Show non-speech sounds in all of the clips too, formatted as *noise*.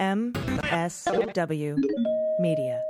MSW Media.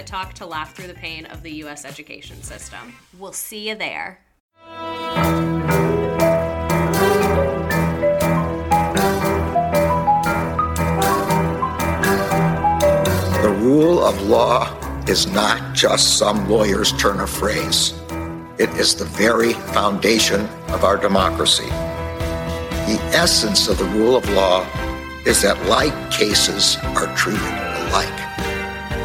Talk to laugh through the pain of the U.S. education system. We'll see you there. The rule of law is not just some lawyer's turn of phrase. It is the very foundation of our democracy. The essence of the rule of law is that like cases are treated alike.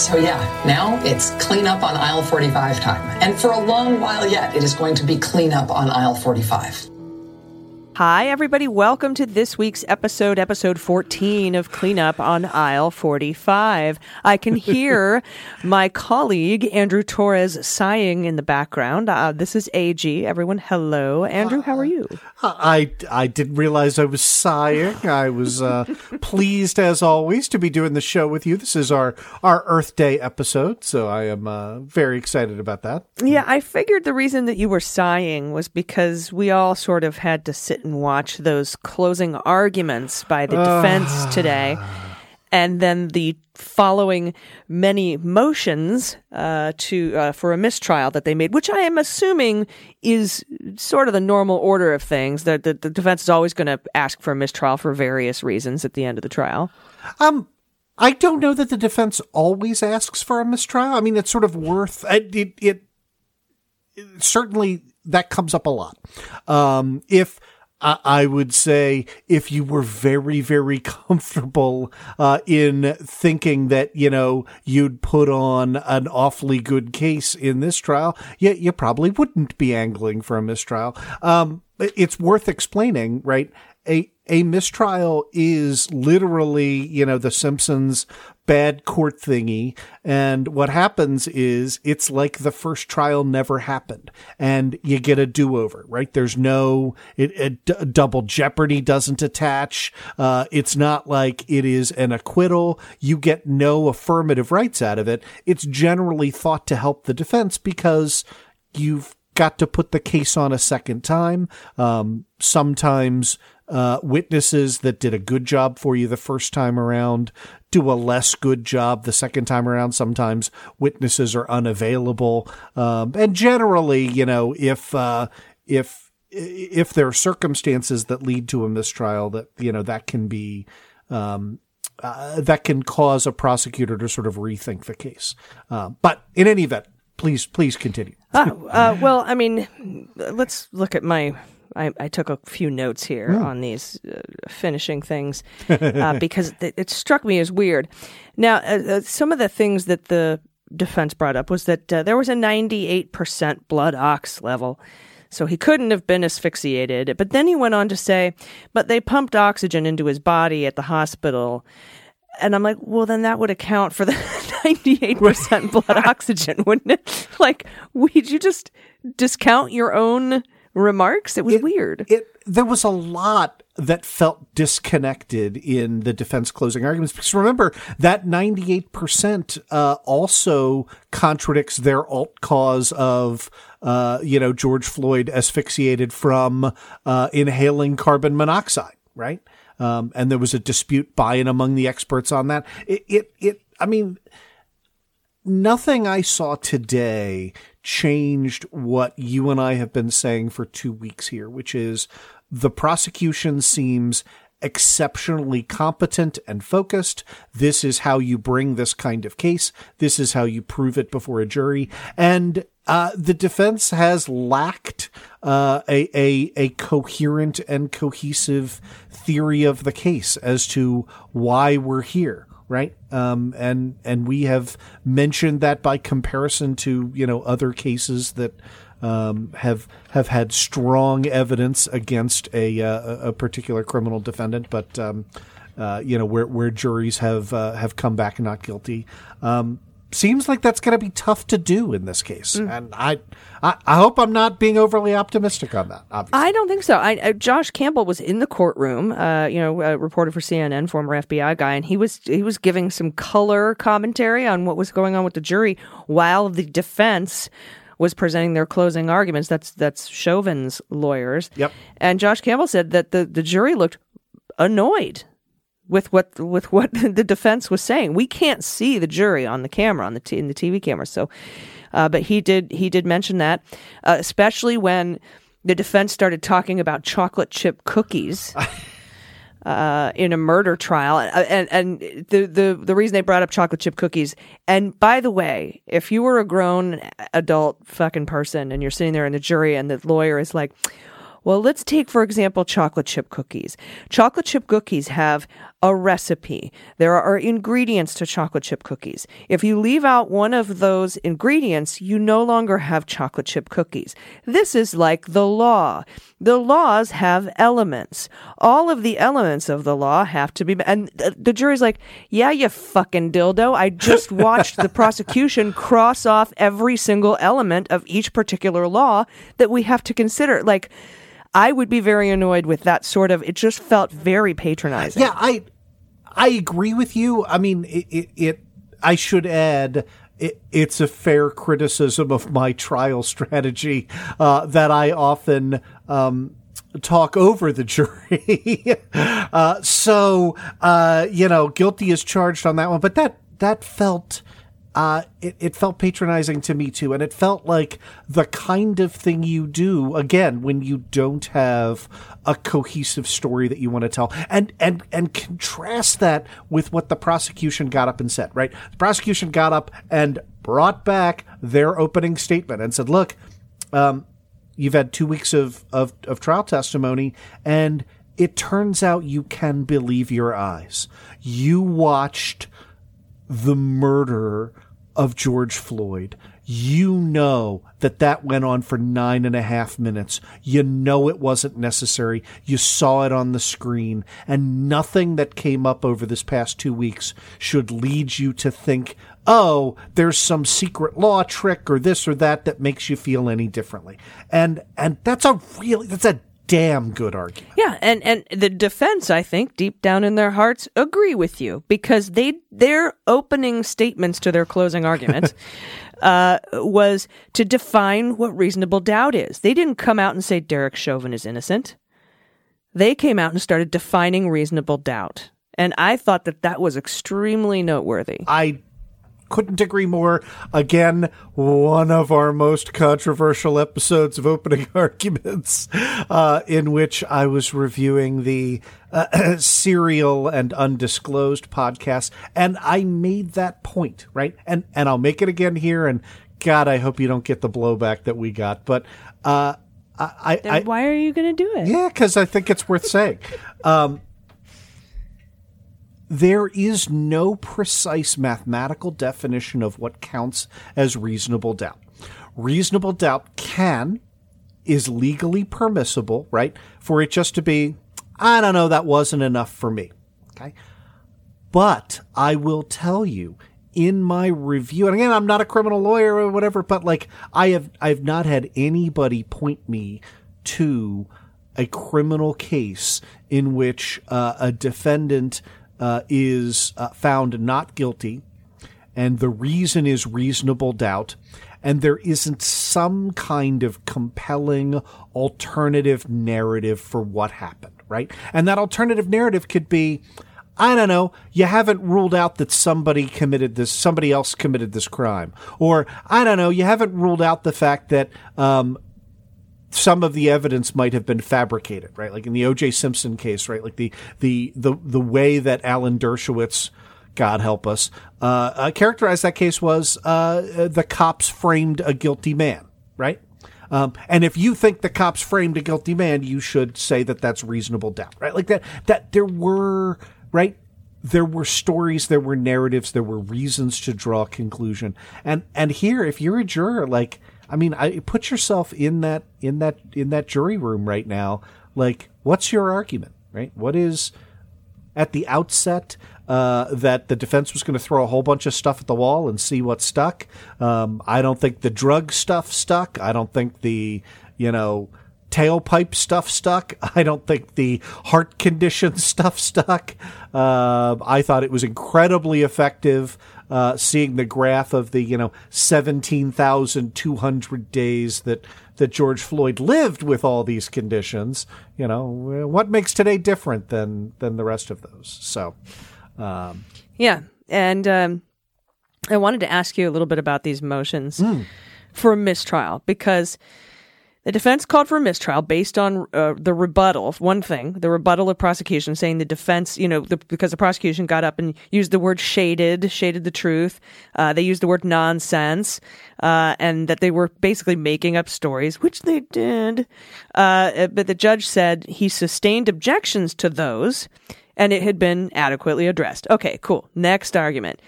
So, yeah, now it's cleanup on aisle 45 time. And for a long while yet, it is going to be cleanup on aisle 45. Hi, everybody. Welcome to this week's episode, episode 14 of Cleanup on Aisle 45. I can *laughs* hear my colleague, Andrew Torrez, sighing in the background. Uh, this is AG. Everyone, hello. Andrew, how are you? I, I didn't realize I was sighing. I was uh, *laughs* pleased, as always, to be doing the show with you. This is our, our Earth Day episode, so I am uh, very excited about that. Yeah, I figured the reason that you were sighing was because we all sort of had to sit and watch those closing arguments by the defense today. And then the following many motions uh, to uh, for a mistrial that they made, which I am assuming is sort of the normal order of things. That the, the defense is always going to ask for a mistrial for various reasons at the end of the trial. Um, I don't know that the defense always asks for a mistrial. I mean, it's sort of worth it. It, it, it certainly that comes up a lot. Um, if I would say if you were very, very comfortable uh, in thinking that you know you'd put on an awfully good case in this trial, you, you probably wouldn't be angling for a mistrial. Um, it's worth explaining, right? A a mistrial is literally, you know, the Simpsons bad court thingy. And what happens is it's like the first trial never happened and you get a do over, right? There's no, it, it double jeopardy doesn't attach. Uh, it's not like it is an acquittal. You get no affirmative rights out of it. It's generally thought to help the defense because you've got to put the case on a second time. Um, sometimes, uh, witnesses that did a good job for you the first time around do a less good job the second time around. Sometimes witnesses are unavailable. Um, and generally, you know, if, uh, if, if there are circumstances that lead to a mistrial that, you know, that can be, um, uh, that can cause a prosecutor to sort of rethink the case. Uh, but in any event, please, please continue. uh, well, I mean, let's look at my I, I, took a few notes here on these uh, finishing things *laughs* uh, because it, it, struck me as weird. Now, uh, uh, some of the things that the defense brought up was that uh, there was a 98% blood ox level. So he couldn't have been asphyxiated. But then he went on to say, but they pumped oxygen into his body at the hospital. And I'm like, well, then that would account for the *laughs* 98% blood oxygen, wouldn't it? *laughs* Like, would you just discount your own remarks. It was it, weird. It there was a lot that felt disconnected in the defense closing arguments because remember that 98% uh, also contradicts their alt cause of uh, you know George Floyd asphyxiated from uh, inhaling carbon monoxide, right? Um, and there was a dispute by and among the experts on that. It, it, it I mean, nothing I saw today changed what you and I have been saying for two weeks here, which is the prosecution seems exceptionally competent and focused. This is how you bring this kind of case. This is how you prove it before a jury. And uh, the defense has lacked uh, a, a a coherent and cohesive theory of the case as to why we're here right? Um, and and we have mentioned that by comparison to you know other cases that um, have have had strong evidence against a uh, a particular criminal defendant, but um, uh, you know where where juries have uh, have come back not guilty. Um, seems like that's going to be tough to do in this case, mm. and I, I, I hope I'm not being overly optimistic on that. Obviously, I don't think so. I, uh, Josh Campbell was in the courtroom, uh, you know, a reporter for CNN, former FBI guy, and he was he was giving some color commentary on what was going on with the jury while the defense was presenting their closing arguments. That's that's Chauvin's lawyers. Yep. And Josh Campbell said that the, the jury looked annoyed with what with what *laughs* the defense was saying. We can't see the jury on the camera on the t- in the TV camera. So, uh, but he did he did mention that, uh, especially when the defense started talking about chocolate chip cookies. *laughs* Uh, in a murder trial, uh, and and the, the the reason they brought up chocolate chip cookies. And by the way, if you were a grown adult fucking person and you're sitting there in the jury, and the lawyer is like, well, let's take, for example, chocolate chip cookies. Chocolate chip cookies have a recipe. There are ingredients to chocolate chip cookies. If you leave out one of those ingredients, you no longer have chocolate chip cookies. This is like the law. The laws have elements. All of the elements of the law have to be, and the jury's like, yeah, you fucking dildo. I just *laughs* watched the prosecution cross off every single element of each particular law that we have to consider. Like, I would be very annoyed with that sort of. It just felt very patronizing. Yeah, I I agree with you. I mean, it. it, it I should add. It, it's a fair criticism of my trial strategy uh, that I often um, talk over the jury. *laughs* uh, so uh, you know, guilty is charged on that one, but that that felt uh, it, it felt patronizing to me too. And it felt like the kind of thing you do, again, when you don't have a cohesive story that you want to tell. And, and, and contrast that with what the prosecution got up and said, right? The prosecution got up and brought back their opening statement and said, look, um, you've had two weeks of, of, of trial testimony and it turns out you can believe your eyes. You watched the murder of George Floyd, you know that that went on for nine and a half minutes. You know it wasn't necessary. You saw it on the screen, and nothing that came up over this past two weeks should lead you to think, oh, there's some secret law trick or this or that that makes you feel any differently. And and that's a really that's a damn good argument. Yeah, and and the defense, I think, deep down in their hearts, agree with you because they their opening statements to their closing argument *laughs* uh, was to define what reasonable doubt is. They didn't come out and say Derek Chauvin is innocent. They came out and started defining reasonable doubt. And I thought that that was extremely noteworthy. I couldn't agree more. Again, one of our most controversial episodes of opening *laughs* arguments, uh, in which I was reviewing the uh, *clears throat* serial and undisclosed podcast, and I made that point right, and and I'll make it again here. And God, I hope you don't get the blowback that we got, but. Uh, I, I, why are you going to do it? Yeah, because I think it's worth saying. Um, there is no precise mathematical definition of what counts as reasonable doubt. Reasonable doubt can, is legally permissible, right? For it just to be, I don't know, that wasn't enough for me. Okay. But I will tell you in my review, and again, I'm not a criminal lawyer or whatever, but like I have, I've not had anybody point me to a criminal case in which uh, a defendant uh, is uh, found not guilty, and the reason is reasonable doubt, and there isn't some kind of compelling alternative narrative for what happened, right? And that alternative narrative could be I don't know, you haven't ruled out that somebody committed this, somebody else committed this crime. Or, I don't know, you haven't ruled out the fact that, um, some of the evidence might have been fabricated, right? Like in the O.J. Simpson case, right? Like the the the the way that Alan Dershowitz, God help us, uh, uh, characterized that case was uh, the cops framed a guilty man, right? Um, and if you think the cops framed a guilty man, you should say that that's reasonable doubt, right? Like that that there were right there were stories, there were narratives, there were reasons to draw a conclusion. And and here, if you're a juror, like I mean, I put yourself in that in that in that jury room right now. Like, what's your argument, right? What is at the outset uh, that the defense was going to throw a whole bunch of stuff at the wall and see what stuck. Um, I don't think the drug stuff stuck. I don't think the you know tailpipe stuff stuck. *laughs* I don't think the heart condition *laughs* stuff stuck. Uh, I thought it was incredibly effective uh, seeing the graph of the you know seventeen thousand two hundred days that that George Floyd lived with all these conditions. You know what makes today different than than the rest of those. So, um, yeah, and um, I wanted to ask you a little bit about these motions mm. for mistrial because the defense called for a mistrial based on uh, the rebuttal of one thing, the rebuttal of prosecution saying the defense, you know, the, because the prosecution got up and used the word shaded, shaded the truth. Uh, they used the word nonsense, uh, and that they were basically making up stories, which they did. Uh, but the judge said he sustained objections to those and it had been adequately addressed. Okay, cool. Next argument.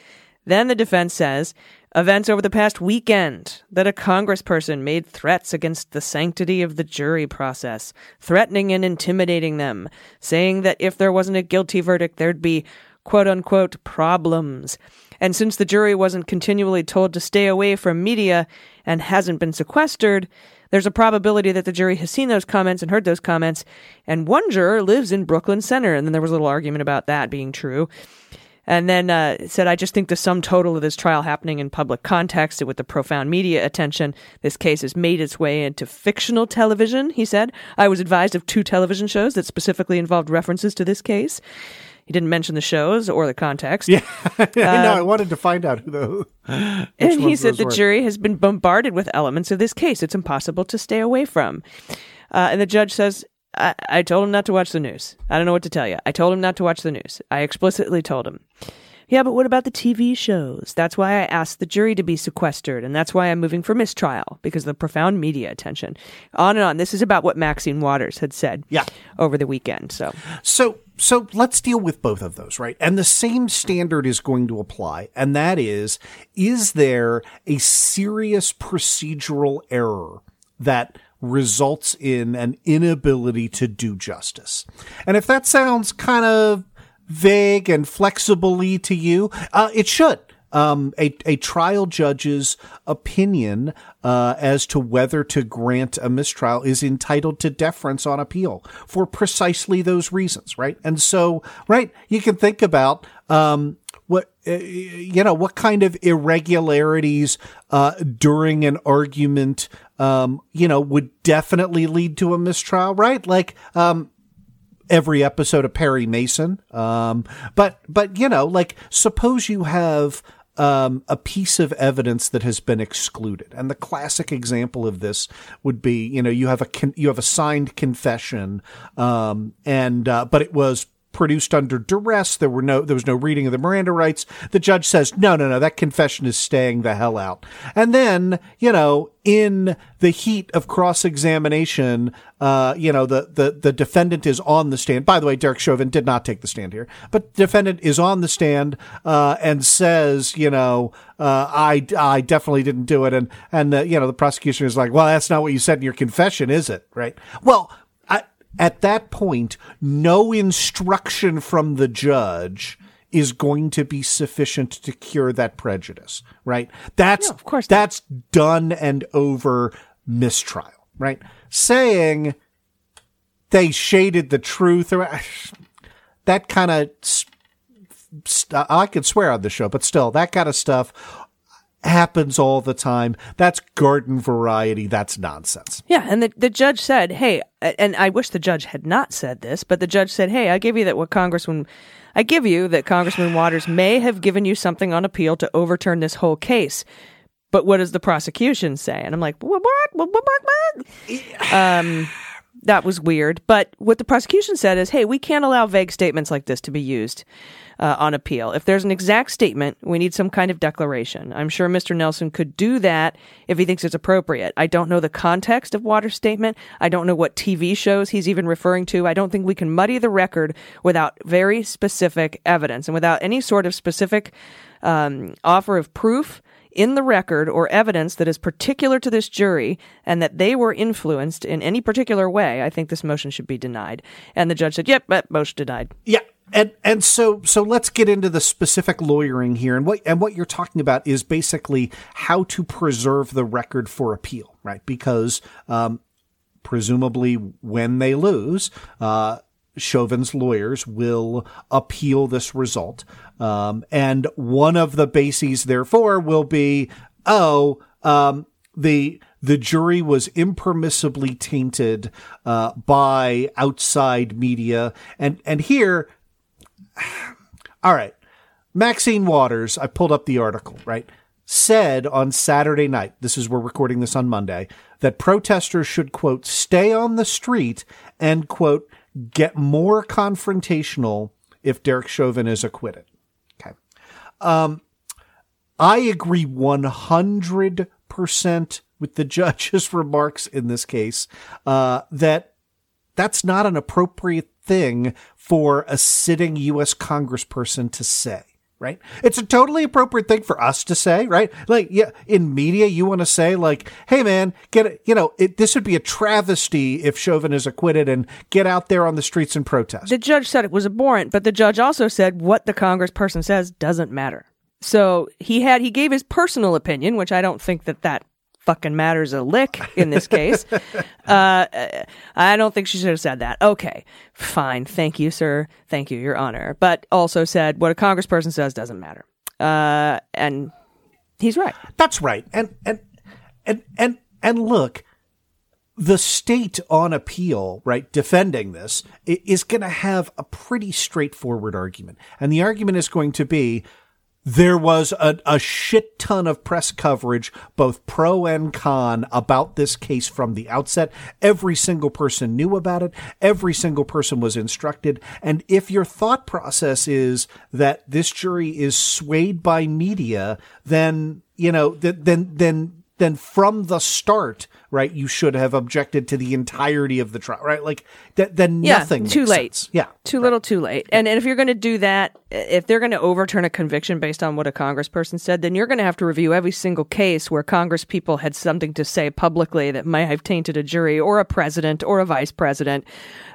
Then the defense says Events over the past weekend that a congressperson made threats against the sanctity of the jury process, threatening and intimidating them, saying that if there wasn't a guilty verdict, there'd be quote unquote problems. And since the jury wasn't continually told to stay away from media and hasn't been sequestered, there's a probability that the jury has seen those comments and heard those comments. And one juror lives in Brooklyn Center. And then there was a little argument about that being true. And then uh, said, I just think the sum total of this trial happening in public context and with the profound media attention, this case has made its way into fictional television, he said. I was advised of two television shows that specifically involved references to this case. He didn't mention the shows or the context. Yeah, *laughs* I know. Uh, I wanted to find out who the. And he said the were. jury has been bombarded with elements of this case. It's impossible to stay away from. Uh, and the judge says I, I told him not to watch the news. I don't know what to tell you. I told him not to watch the news. I explicitly told him. Yeah, but what about the TV shows? That's why I asked the jury to be sequestered, and that's why I'm moving for mistrial because of the profound media attention. On and on. This is about what Maxine Waters had said. Yeah. over the weekend. So, so, so let's deal with both of those, right? And the same standard is going to apply, and that is: is there a serious procedural error that results in an inability to do justice. And if that sounds kind of vague and flexibly to you, uh, it should. Um, a, a trial judge's opinion uh, as to whether to grant a mistrial is entitled to deference on appeal for precisely those reasons, right? And so, right, you can think about um, what uh, you know what kind of irregularities uh, during an argument um, you know would definitely lead to a mistrial right like um, every episode of Perry Mason um, but but you know like suppose you have um, a piece of evidence that has been excluded. And the classic example of this would be, you know, you have a con- you have a signed confession, um, and uh, but it was produced under duress. There were no, there was no reading of the Miranda rights. The judge says, no, no, no, that confession is staying the hell out. And then, you know, in the heat of cross examination, uh, you know, the, the, the defendant is on the stand. By the way, Derek Chauvin did not take the stand here, but defendant is on the stand, uh, and says, you know, uh, I, I definitely didn't do it. And, and, the, you know, the prosecution is like, well, that's not what you said in your confession, is it? Right. Well, at that point, no instruction from the judge is going to be sufficient to cure that prejudice, right? That's, yeah, of course, that's done and over mistrial, right? Saying they shaded the truth or *sighs* that kind of, st- I could swear on the show, but still that kind of stuff happens all the time. That's garden variety. That's nonsense. Yeah, and the, the judge said, "Hey," and I wish the judge had not said this, but the judge said, "Hey, I give you that what Congressman, I give you that Congressman Waters may have given you something on appeal to overturn this whole case." But what does the prosecution say? And I'm like, what, what, what, what? Um, that was weird. But what the prosecution said is, hey, we can't allow vague statements like this to be used uh, on appeal. If there's an exact statement, we need some kind of declaration. I'm sure Mr. Nelson could do that if he thinks it's appropriate. I don't know the context of Waters' statement. I don't know what TV shows he's even referring to. I don't think we can muddy the record without very specific evidence and without any sort of specific um, offer of proof in the record or evidence that is particular to this jury and that they were influenced in any particular way, I think this motion should be denied. And the judge said, "Yep, that motion denied." Yeah. And and so so let's get into the specific lawyering here and what and what you're talking about is basically how to preserve the record for appeal, right? Because um, presumably when they lose, uh, Chauvin's lawyers will appeal this result. Um, and one of the bases, therefore, will be, oh, um, the the jury was impermissibly tainted uh, by outside media, and and here, *sighs* all right, Maxine Waters. I pulled up the article. Right, said on Saturday night. This is we're recording this on Monday that protesters should quote stay on the street and quote get more confrontational if Derek Chauvin is acquitted. Okay. Um, I agree 100% with the *laughs* judge's remarks in this case, uh, that that's not an appropriate thing for a sitting U.S. congressperson to say right? It's a totally appropriate thing for us to say, right? Like, yeah, in media, you want to say like, "Hey, man, get it." You know, it, this would be a travesty if Chauvin is acquitted, and get out there on the streets and protest. The judge said it was abhorrent, but the judge also said what the congressperson says doesn't matter. So he had he gave his personal opinion, which I don't think that that fucking matters a lick in this case. *laughs* uh, I don't think she should have said that. Okay, fine. Thank you, sir. Thank you, Your Honor. But also said what a congressperson says doesn't matter. Uh, and he's right. That's right. And and and and and look, the state on appeal, right, defending this is going to have a pretty straightforward argument. And the argument is going to be there was a, a shit ton of press coverage, both pro and con, about this case from the outset. Every single person knew about it. Every single person was instructed. And if your thought process is that this jury is swayed by media, then, you know, th- then, then, then from the start, right, you should have objected to the entirety of the trial, right? Like that, then Yeah, nothing. too makes late. sense. Yeah. Too little, too late. And, and if you're going to do that, if they're going to overturn a conviction based on what a congressperson said, then you're going to have to review every single case where Congress people had something to say publicly that might have tainted a jury or a president or a vice president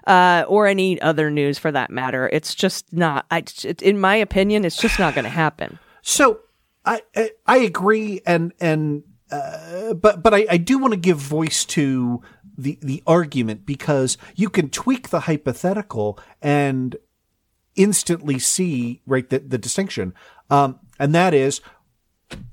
uh, or any other news for that matter. It's just not. I, it, in my opinion, it's just not going to happen. So I I, I agree, and and uh, but but I, I do want to give voice to the the argument because you can tweak the hypothetical and instantly see right the, the distinction, um, and that is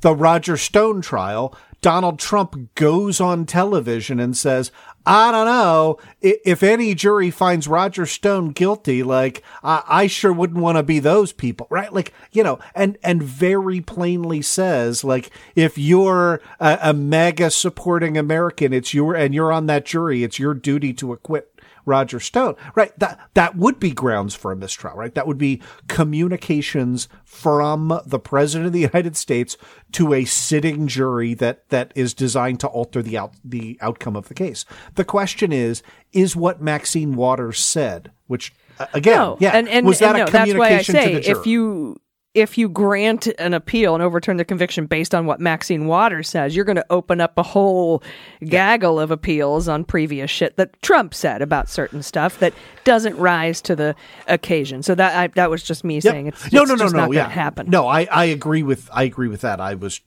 the Roger Stone trial. Donald Trump goes on television and says, I don't know if any jury finds Roger Stone guilty. Like, I, I sure wouldn't want to be those people, right? Like, you know, and, and very plainly says, like, if you're a, a MAGA supporting American, it's your, and you're on that jury, it's your duty to acquit Roger Stone, right? That that would be grounds for a mistrial, right? That would be communications from the president of the United States to a sitting jury that that is designed to alter the out the outcome of the case. The question is, is what Maxine Waters said, which uh, again, No, yeah, and, and, was that and a no, that's why I communication say to the jury? if you if you grant an appeal and overturn the conviction based on what Maxine Waters says, you're going to open up a whole gaggle of appeals on previous shit that Trump said about certain stuff that doesn't rise to the occasion. So that I, that was just me Yep. saying it's, no, it's no, no, just no, not yeah, going to happen. No, I, I agree with I agree with that. I was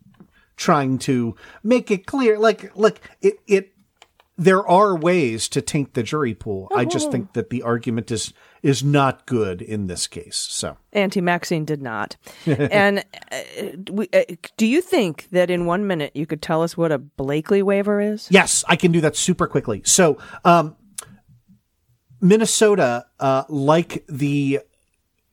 trying to make it clear, like, look, it it there are ways to taint the jury pool. I just oh. think that the argument is is not good in this case. So Auntie Maxine did not. *laughs* and uh, we, uh, do you think that in one minute you could tell us what a Blakely waiver is? yes, I can do that super quickly. So um, Minnesota, uh, like the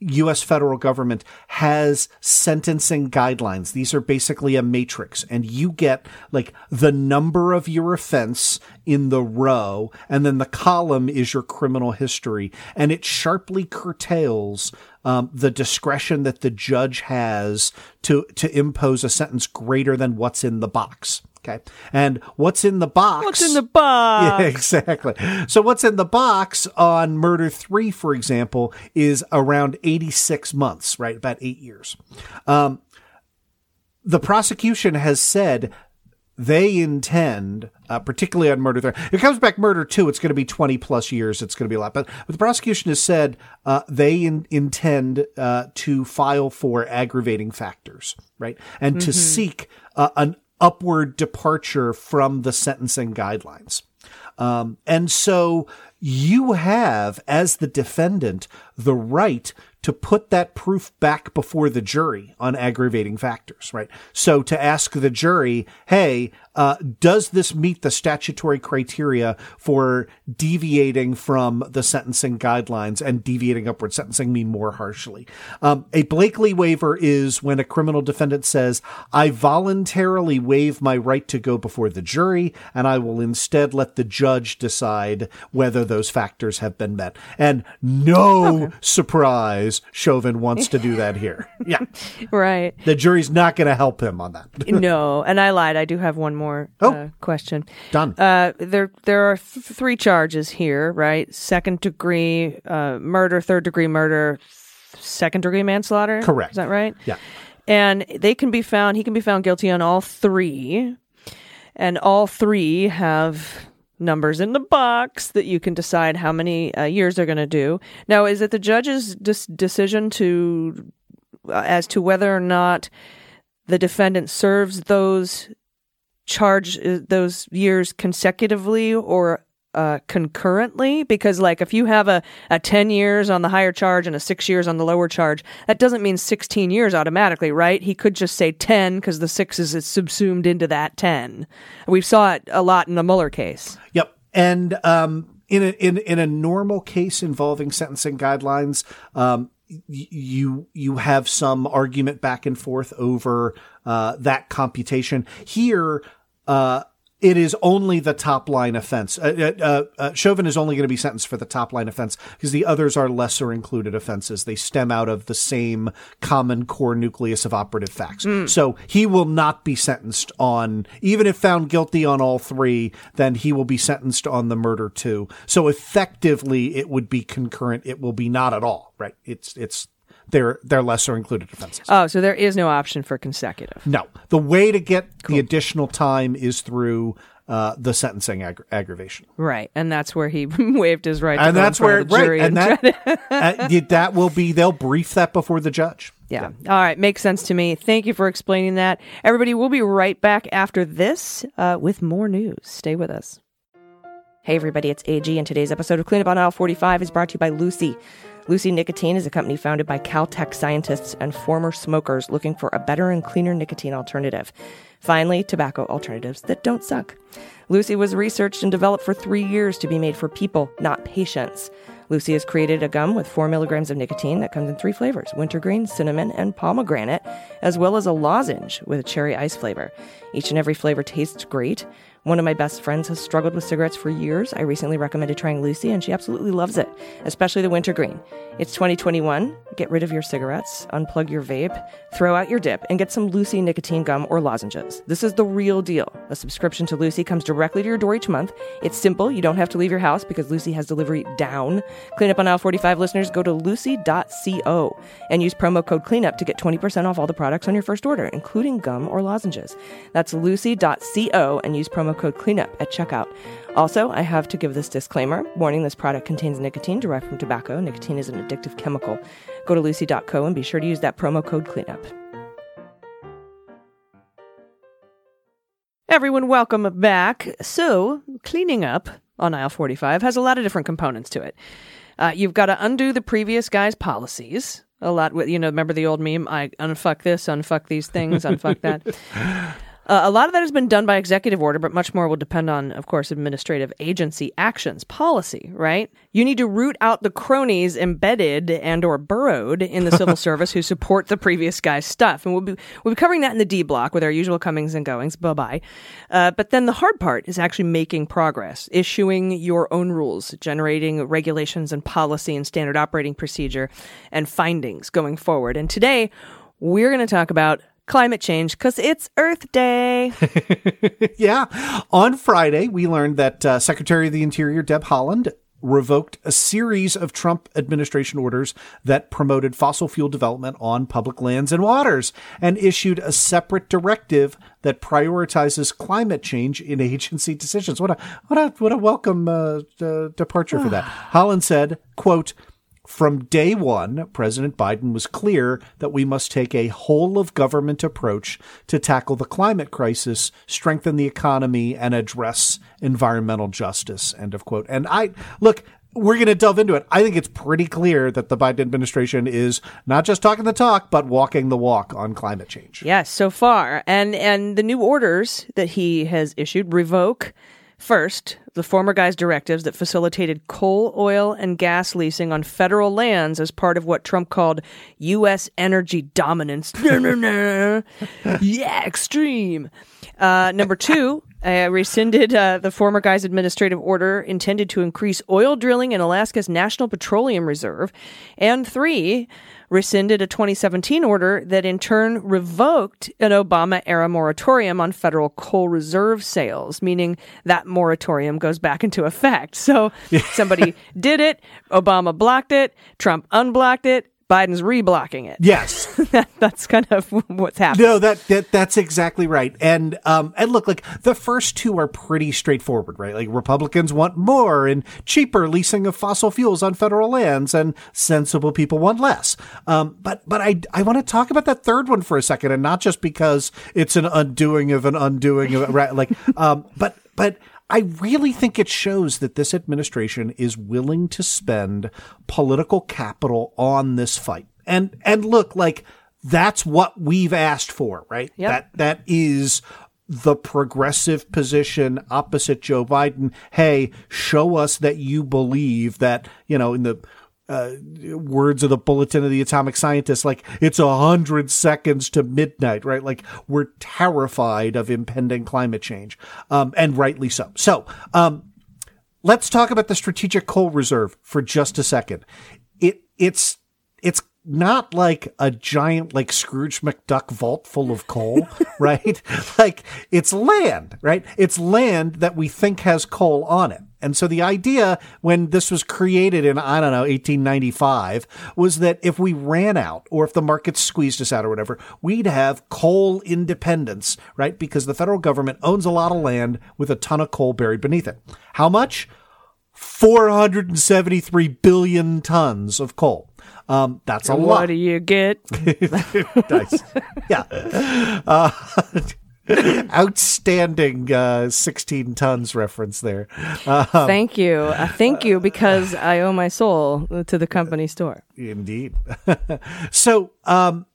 U.S. federal government has sentencing guidelines. These are basically a matrix, and you get like the number of your offense in the row, and then the column is your criminal history, and it sharply curtails um, the discretion that the judge has to to impose a sentence greater than what's in the box. Okay, and what's in the box? What's in the box? *laughs* Yeah, exactly. So what's in the box on Murder 3, for example, is around 86 months, right? About eight years. Um, the prosecution has said they intend, uh, particularly on Murder 3, if it comes back Murder 2, it's going to be 20 plus years. It's going to be a lot. But, but the prosecution has said uh, they in, intend uh, to file for aggravating factors, right? And to seek uh, an upward departure from the sentencing guidelines. Um, and so you have, as the defendant, the right to put that proof back before the jury on aggravating factors, right? So to ask the jury, hey, uh, does this meet the statutory criteria for deviating from the sentencing guidelines and deviating upward sentencing me more harshly? Um, a Blakely waiver is when a criminal defendant says, I voluntarily waive my right to go before the jury and I will instead let the judge decide whether those factors have been met. And no surprise, Chauvin wants to do *laughs* that here. Yeah. Right. The jury's not going to help him on that. no, and I lied. I do have one more Oh. uh, question. Done. Uh, there, there are th- three charges here, right? Second degree uh, murder, third degree murder, second degree manslaughter. Correct. Is that right? Yeah. And they can be found. He can be found guilty on all three, and all three have numbers in the box that you can decide how many uh, years they're going to do. Now, is it the judge's dis- decision to uh, as to whether or not the defendant serves those charge uh, those years consecutively or uh, concurrently? Because like if you have a, a 10 years on the higher charge and a 6 years on the lower charge that doesn't mean 16 years automatically right? He could just say 10 because the 6 is subsumed into that 10 we saw it a lot in the mueller case. Yep. And um, in a in in a normal case involving sentencing guidelines, um, you you have some argument back and forth over uh, that computation. Here, uh, it is only the top line offense. Uh, uh, uh, Chauvin is only going to be sentenced for the top line offense because the others are lesser included offenses. They stem out of the same common core nucleus of operative facts. So he will not be sentenced on, even if found guilty on all three, then he will be sentenced on the murder two. So effectively, it would be concurrent. It will be not at all, right? It's, it's, they're, they're lesser included offenses. oh so there is no option for consecutive No, the way to get the additional time is through uh, the sentencing aggra- aggravation, right and that's where he *laughs* waived his right and that's where of the jury right, and try to- that uh, *laughs* that will be they'll brief that before the judge. Yeah. All right. Makes sense to me. Thank you for explaining that. Everybody, we'll be right back after this uh, with more news. Stay with us. Hey, everybody. It's AG, and today's episode of Cleanup on Aisle 45 is brought to you by Lucy. Lucy Nicotine is a company founded by Caltech scientists and former smokers looking for a better and cleaner nicotine alternative. Finally, tobacco alternatives that don't suck. Lucy was researched and developed for three years to be made for people, not patients. Lucy has created a gum with 4 milligrams of nicotine that comes in three flavors wintergreen, cinnamon, and pomegranate, as well as a lozenge with a cherry ice flavor. Each and every flavor tastes great. One of my best friends has struggled with cigarettes for years. I recently recommended trying Lucy, and she absolutely loves it, especially the wintergreen. It's 2021. Get rid of your cigarettes, unplug your vape, throw out your dip, and get some Lucy nicotine gum or lozenges. This is the real deal. A subscription to Lucy comes directly to your door each month. It's simple. You don't have to leave your house because Lucy has delivery down. Cleanup on Aisle 45 listeners go to lucy.co and use promo code cleanup to get 20% off all the products on your first order, including gum or lozenges. That's lucy.co and use promo code cleanup at checkout. Also, I have to give this disclaimer warning this product contains nicotine derived from tobacco. Nicotine is an addictive chemical. Go to lucy.co and be sure to use that promo code cleanup. Everyone, welcome back. So, cleaning up on aisle 45 has a lot of different components to it. Uh, you've got to undo the previous guy's policies. A lot with, you know, remember the old meme, I unfuck this, unfuck these things, unfuck that. *laughs* Uh, a lot of that has been done by executive order, but much more will depend on, of course, administrative agency actions, policy, right? You need to root out the cronies embedded and or burrowed in the civil *laughs* service who support the previous guy's stuff. And we'll be, we'll be covering that in the D block with our usual comings and goings. Bye-bye. Uh, but then the hard part is actually making progress, issuing your own rules, generating regulations and policy and standard operating procedure and findings going forward. And today, we're going to talk about climate change because it's Earth Day. *laughs* yeah. On Friday, we learned that uh, Secretary of the Interior Deb Haaland revoked a series of Trump administration orders that promoted fossil fuel development on public lands and waters and issued a separate directive that prioritizes climate change in *laughs* agency decisions. What a what a what a welcome uh, uh, departure for that. *sighs* Haaland said, "quote." From day one, President Biden was clear that we must take a whole of government approach to tackle the climate crisis, strengthen the economy, and address environmental justice. End of quote. And I look, we're going to delve into it. I think it's pretty clear that the Biden administration is not just talking the talk, but walking the walk on climate change. Yes, so far. And and the new orders that he has issued revoke First, the former guy's directives that facilitated coal, oil, and gas leasing on federal lands as part of what Trump called U.S. energy dominance. *laughs* yeah, extreme. Uh, number two, uh, rescinded uh, the former guy's administrative order intended to increase oil drilling in Alaska's National Petroleum Reserve. And three, rescinded a 2017 order that in turn revoked an Obama era moratorium on federal coal reserve sales, meaning that moratorium goes back into effect. So somebody *laughs* did it, Obama blocked it, Trump unblocked it, Biden's reblocking it. Yes, *laughs* that, that's kind of *laughs* what's happening. No, that, that that's exactly right. And um and look, like the first two are pretty straightforward, right? Like Republicans want more and cheaper leasing of fossil fuels on federal lands, and sensible people want less. Um, but but I I want to talk about that third one for a second, and not just because it's an undoing of an undoing of right, like *laughs* um, but but. I really think it shows that this administration is willing to spend political capital on this fight. And and look, like that's what we've asked for, right? Yep. That that is the progressive position opposite Joe Biden. Hey, show us that you believe that, you know, in the uh, words of the bulletin of the atomic scientists, like it's a hundred seconds to midnight, right? Like we're terrified of impending climate change, um, and rightly so. So, um, let's talk about the strategic coal reserve for just a second. It it's it's not like a giant like Scrooge McDuck vault full of coal, *laughs* right? Like it's land, right? It's land that we think has coal on it. And so the idea when this was created in, I don't know, 1895 was that if we ran out or if the market squeezed us out or whatever, we'd have coal independence, right? Because the federal government owns a lot of land with a ton of coal buried beneath it. How much? 473 billion tons of coal. Um, that's a what lot. What do you get? *laughs* nice. Yeah. Uh, *laughs* outstanding uh, 16 tons reference there. Uh, thank you. Uh, thank you because *laughs* I owe my soul to the company store. indeed. so, um,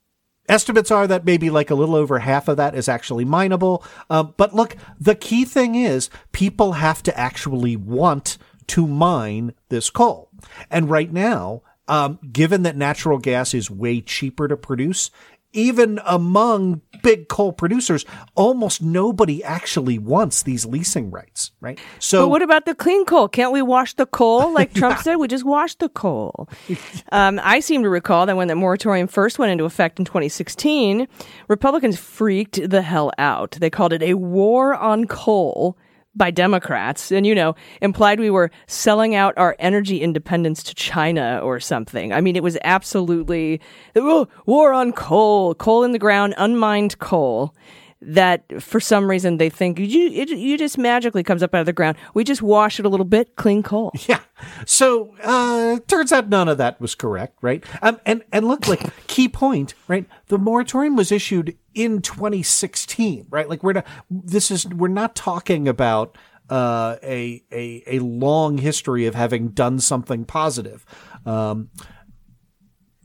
estimates are that maybe like a little over half of that is actually mineable. Um, but look, the key thing is people have to actually want to mine this coal. And right now, um, given that natural gas is way cheaper to produce, even among big coal producers, almost nobody actually wants these leasing rights, right? So, But what about the clean coal? Can't we wash the coal? *laughs* Like Trump said, we just wash the coal. Um, I seem to recall that when the moratorium first went into effect in 2016, Republicans freaked the hell out. They called it a war on coal by Democrats and, you know, implied we were selling out our energy independence to China or something. I mean, it was absolutely oh, war on coal, coal in the ground, unmined coal. That for some reason they think you it, you just magically comes up out of the ground. We just wash it a little bit, clean coal. *laughs* Yeah. So uh turns out none of that was correct, right? Um and and look like *laughs* key point, right? The moratorium was issued in 2016, right? Like we're not this is we're not talking about uh a a a long history of having done something positive. Um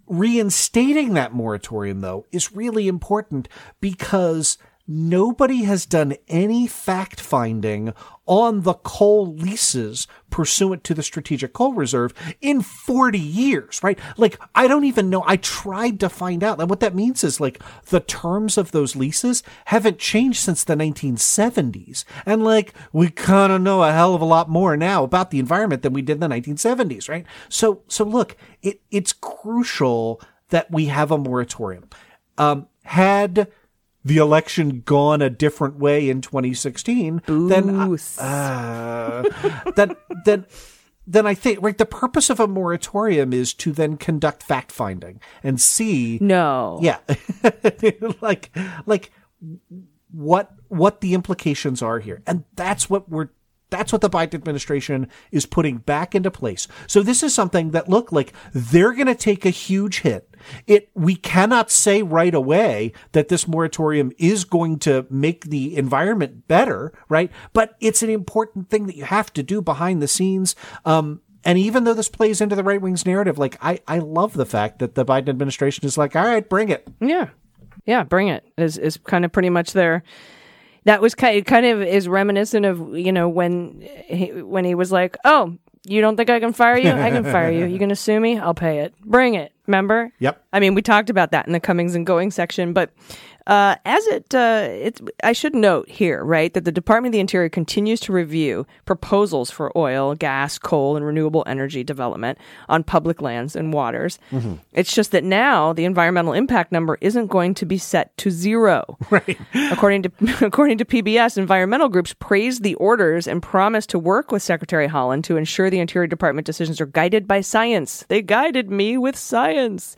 reinstating that moratorium though is really important because nobody has done any fact finding on the coal leases pursuant to the strategic coal reserve in 40 years, right? Like, I don't even know. I tried to find out. And what that means is like the terms of those leases haven't changed since the 1970s. And like, we kind of know a hell of a lot more now about the environment than we did in the 1970s, right? So, so look, it, it's crucial that we have a moratorium. Um, had the election gone a different way in 2016, then uh, then then then I think right the purpose of a moratorium is to then conduct fact finding and see No. yeah. *laughs* Like like what what the implications are here. And that's what we're that's what the Biden administration is putting back into place. So this is something that look like they're going to take a huge hit. It we cannot say right away that this moratorium is going to make the environment better, right? But it's an important thing that you have to do behind the scenes. Um, and even though this plays into the right wing's narrative, like I, I love the fact that the Biden administration is like, all right, bring it. Yeah. Yeah, bring it is is kind of pretty much there. That was kind it kind of is reminiscent of you know when he, when he was like, "Oh, you don't think I can fire you? I can fire you. You gonna sue me? I'll pay it. Bring it." Remember? Yep. I mean, we talked about that in the comings and goings section, but uh, as it, uh, it's, I should note here, right, that the Department of the Interior continues to review proposals for oil, gas, coal, and renewable energy development on public lands and waters. It's just that now the environmental impact number isn't going to be set to zero. *laughs* Right. according to *laughs* according to PBS, environmental groups praised the orders and promised to work with Secretary Haaland to ensure the Interior Department decisions are guided by science. They guided me with science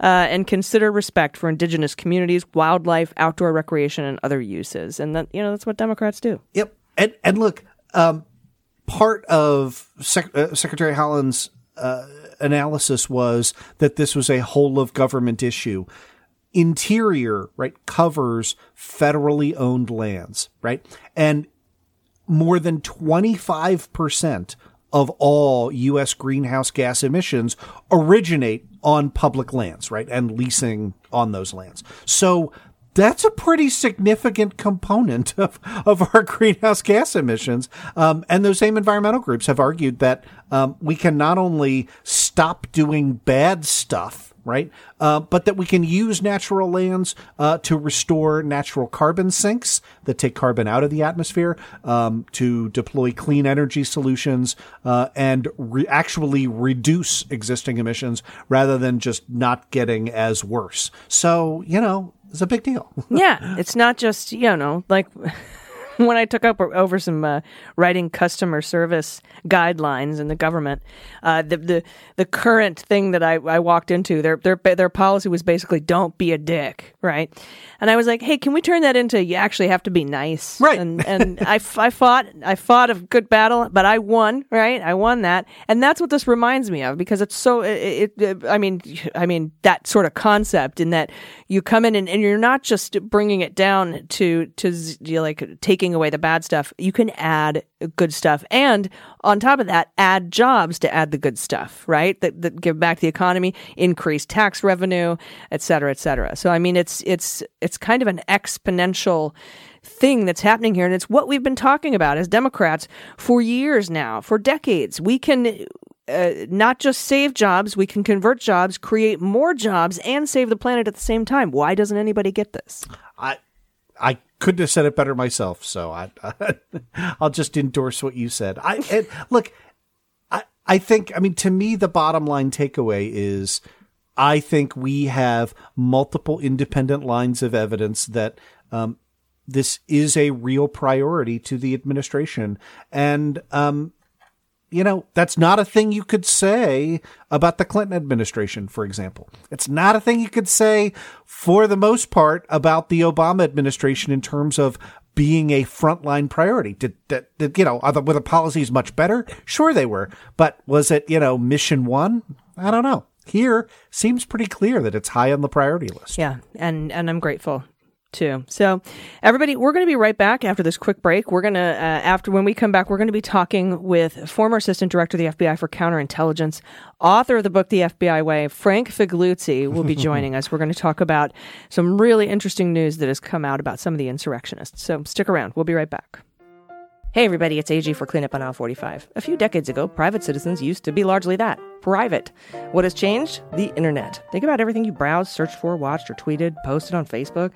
uh, and consider respect for indigenous communities, wildlife, outdoor recreation, and other uses. And that you know that's what Democrats do. Yep. And and look, um, part of Sec- uh, Secretary Haaland's uh, analysis was that this was a whole of government issue. Interior, right, covers federally owned lands, right? And more than 25% of all U.S. greenhouse gas emissions originate on public lands, right? And leasing on those lands. So that's a pretty significant component of, of our *laughs* greenhouse gas emissions. Um, and those same environmental groups have argued that um, we can not only stop doing bad stuff, right, uh, but that we can use natural lands uh, to restore natural carbon sinks that take carbon out of the atmosphere, um, to deploy clean energy solutions, uh, and re- actually reduce existing emissions rather than just not getting as worse. So, you know, it's a big deal. *laughs* yeah, it's not just you know like *laughs* when I took up over some uh, writing customer service guidelines in the government. Uh, the the the current thing that I, I walked into their their their policy was basically don't be a dick, right? And I was like, hey, can we turn that into you actually have to be nice, Right. And and *laughs* I, I fought I fought a good battle, but I won, right? I won that, and that's what this reminds me of because it's so it, it I mean I mean that sort of concept in that you come in and, and you're not just bringing it down to to you know, like taking away the bad stuff. You can add good stuff, and on top of that, add jobs to add the good stuff, right? That that give back the economy, increase tax revenue, et cetera, et cetera. So I mean, it's it's it's kind of an exponential thing that's happening here. And it's what we've been talking about as Democrats for years now, for decades. We can uh, not just save jobs, we can convert jobs, create more jobs, and save the planet at the same time. Why doesn't anybody get this? I I couldn't have said it better myself, so I, *laughs* I'll just endorse what you said. I look, I I think I mean to me the bottom line takeaway is I think we have multiple independent lines of evidence that um, this is a real priority to the administration, and um, you know, that's not a thing you could say about the Clinton administration, for example. It's not a thing you could say for the most part about the Obama administration in terms of being a frontline priority. Did, did, did you know, the, were the policies much better? Sure they were. But was it, you know, mission one? I don't know. Here seems pretty clear that it's high on the priority list. Yeah, and and I'm grateful too. So, everybody, we're going to be right back after this quick break. We're going to, uh, after when we come back, we're going to be talking with former Assistant Director of the FBI for Counterintelligence, author of the book The FBI Way, Frank Figliuzzi, will be *laughs* joining us. We're going to talk about some really interesting news that has come out about some of the insurrectionists. So, stick around. We'll be right back. Hey everybody, it's AG for Cleanup on Aisle 45. A few decades ago, private citizens used to be largely that private. What has changed? The internet. Think about everything you browsed, searched for, watched, or tweeted, posted on Facebook.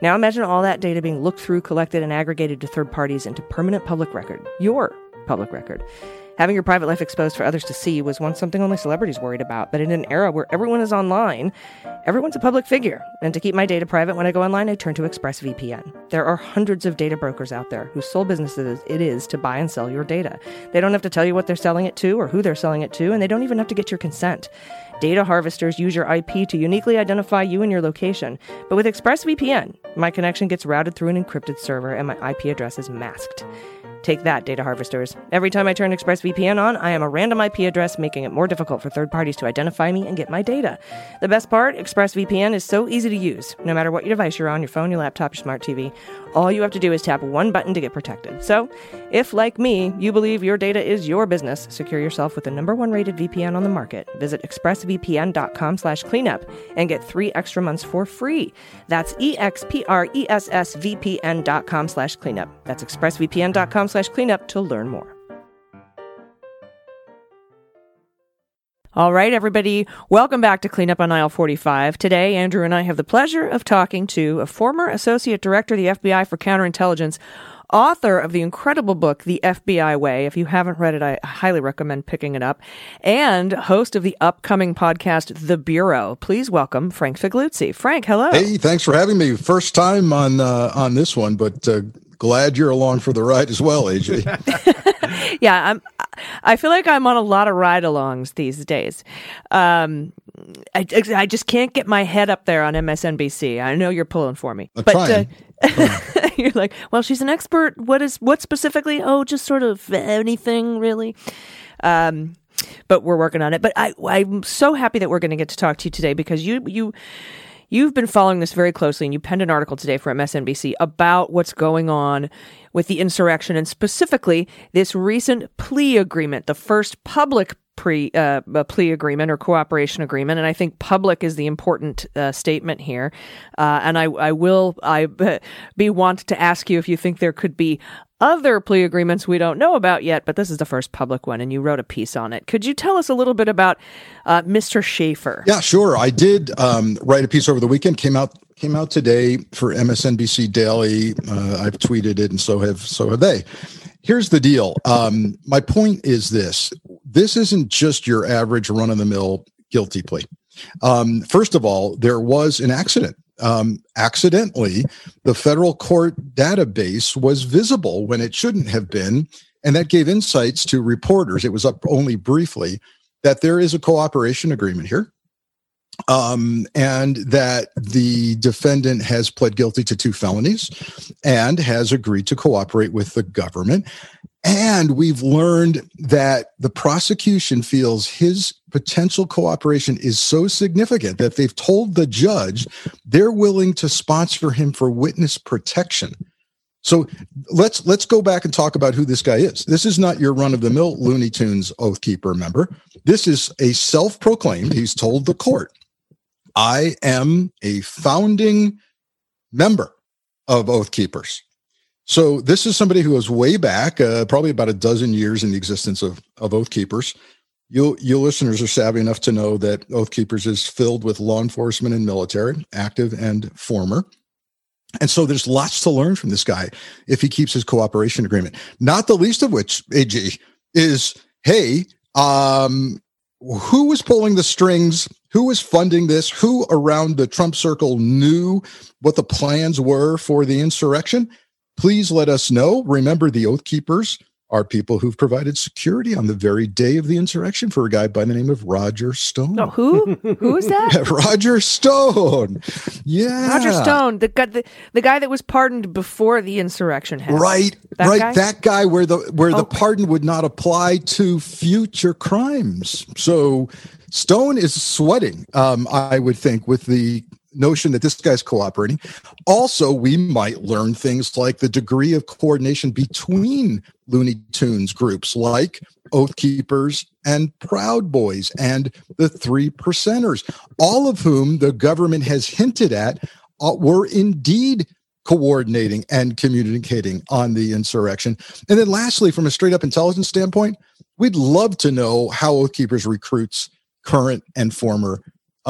Now imagine all that data being looked through, collected, and aggregated to third parties into permanent public record. Your public record. Having your private life exposed for others to see was once something only celebrities worried about, but in an era where everyone is online, everyone's a public figure. And to keep my data private when I go online, I turn to ExpressVPN. There are hundreds of data brokers out there whose sole business it is to buy and sell your data. They don't have to tell you what they're selling it to or who they're selling it to, and they don't even have to get your consent. Data harvesters use your IP to uniquely identify you and your location. But with ExpressVPN, my connection gets routed through an encrypted server and my IP address is masked. Take that, data harvesters. Every time I turn ExpressVPN on, I am a random IP address, making it more difficult for third parties to identify me and get my data. The best part ExpressVPN is so easy to use. No matter what your device you're on your phone, your laptop, your smart TV all you have to do is tap one button to get protected. So, if, like me, you believe your data is your business, secure yourself with the number one rated VPN on the market. Visit expressvpn.com slash cleanup and get three extra months for free. That's E-X-P-R-E-S-S-V-P-N.com slash cleanup. That's expressvpn.com slash cleanup to learn more. All right, everybody, welcome back to Cleanup on Aisle 45. Today, Andrew and I have the pleasure of talking to a former Associate Director of the FBI for Counterintelligence, author of the incredible book, The FBI Way. If you haven't read it, I highly recommend picking it up, and host of the upcoming podcast, The Bureau. Please welcome Frank Figliuzzi. Frank, hello. Hey, thanks for having me. First time on uh, on this one, but uh, glad you're along for the ride as well, AJ. *laughs* yeah, I'm. I feel like I'm on a lot of ride-alongs these days. Um, I, I just can't get my head up there on MSNBC. I know you're pulling for me, I'm but uh, *laughs* you're like, well, she's an expert. What is what specifically? Oh, just sort of anything, really. Um, but we're working on it. But I, I'm so happy that we're going to get to talk to you today because you, you, you've been following this very closely, and you penned an article today for MSNBC about what's going on with the insurrection, and specifically this recent plea agreement, the first public pre uh, plea agreement or cooperation agreement, and I think public is the important uh, statement here. Uh, and I, I will I *laughs* be want to ask you if you think there could be other plea agreements we don't know about yet, but this is the first public one, and you wrote a piece on it. Could you tell us a little bit about uh, Mr. Schaffer? Yeah, sure. I did um, write a piece over the weekend. Came out came out today for MSNBC Daily. Uh, I've tweeted it, and so have so have they. Here's the deal. Um, my point is this: this isn't just your average run of the mill guilty plea. Um, first of all, there was an accident. Um, accidentally, the federal court database was visible when it shouldn't have been, and that gave insights to reporters. It was up only briefly that there is a cooperation agreement here um, and that the defendant has pled guilty to two felonies and has agreed to cooperate with the government. And we've learned that the prosecution feels his potential cooperation is so significant that they've told the judge they're willing to sponsor him for witness protection. So let's let's go back and talk about who this guy is. This is not your run of the mill Looney Tunes oath keeper member. This is a self-proclaimed, he's told the court, I am a founding member of Oath Keepers. So this is somebody who was way back, uh, probably about a dozen years in the existence of, of Oath Keepers. You, you listeners are savvy enough to know that Oath Keepers is filled with law enforcement and military, active and former. And so there's lots to learn from this guy if he keeps his cooperation agreement. Not the least of which, AG, is hey, um, who was pulling the strings? Who was funding this? Who around the Trump circle knew what the plans were for the insurrection? Please let us know. Remember, the Oath Keepers are people who've provided security on the very day of the insurrection for a guy by the name of Roger Stone. No, who? who is that? *laughs* Roger Stone. Yeah. Roger Stone, the guy, the, the guy that was pardoned before the insurrection happened. Right, That right. guy? That guy where the where the pardon would not apply to future crimes. So Stone is sweating. Um, I would think with the notion that this guy's cooperating. Also, we might learn things like the degree of coordination between Looney Tunes groups, like Oath Keepers and Proud Boys and the Three Percenters, all of whom the government has hinted at uh, were indeed coordinating and communicating on the insurrection. And then lastly, from a straight up intelligence standpoint, we'd love to know how Oath Keepers recruits current and former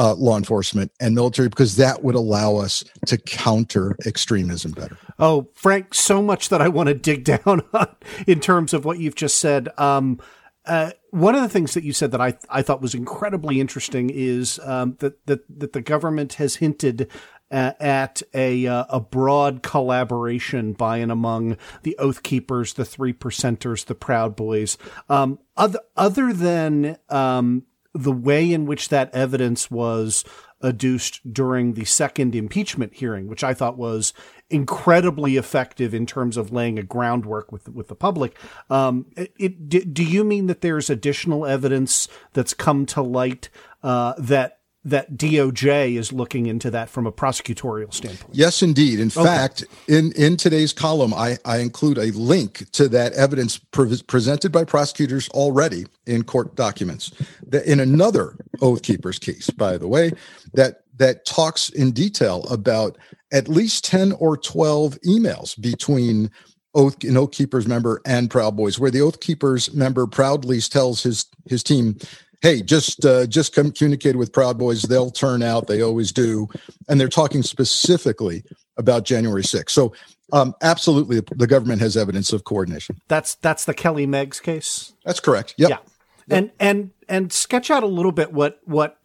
uh, law enforcement and military because that would allow us to counter extremism better. Oh, Frank, so much that I want to dig *laughs* down on in terms of what you've just said. Um, uh, one of the things that you said that I I thought was incredibly interesting is um, that that that the government has hinted uh, at a uh, a broad collaboration by and among the Oath Keepers, the Three Percenters, the Proud Boys. Um, other other than um, the way in which that evidence was adduced during the second impeachment hearing, which I thought was incredibly effective in terms of laying a groundwork with with the public. Um, it, it, do, you mean that there's additional evidence that's come to light uh, that that DOJ is looking into that from a prosecutorial standpoint? Yes, indeed. In fact, in, in today's column, I, I include a link to that evidence pre- presented by prosecutors already in court documents. That in another Oath Keepers case, by the way, that that talks in detail about at least 10 or 12 emails between Oath an Oath Keepers member and Proud Boys, where the Oath Keepers member proudly tells his his team, "Hey, just uh, just communicate with Proud Boys. They'll turn out. They always do." And they're talking specifically about January 6th. So, um, absolutely, the government has evidence of coordination. That's that's the Kelly Meggs case. That's correct. Yep. Yeah, and and and sketch out a little bit what what.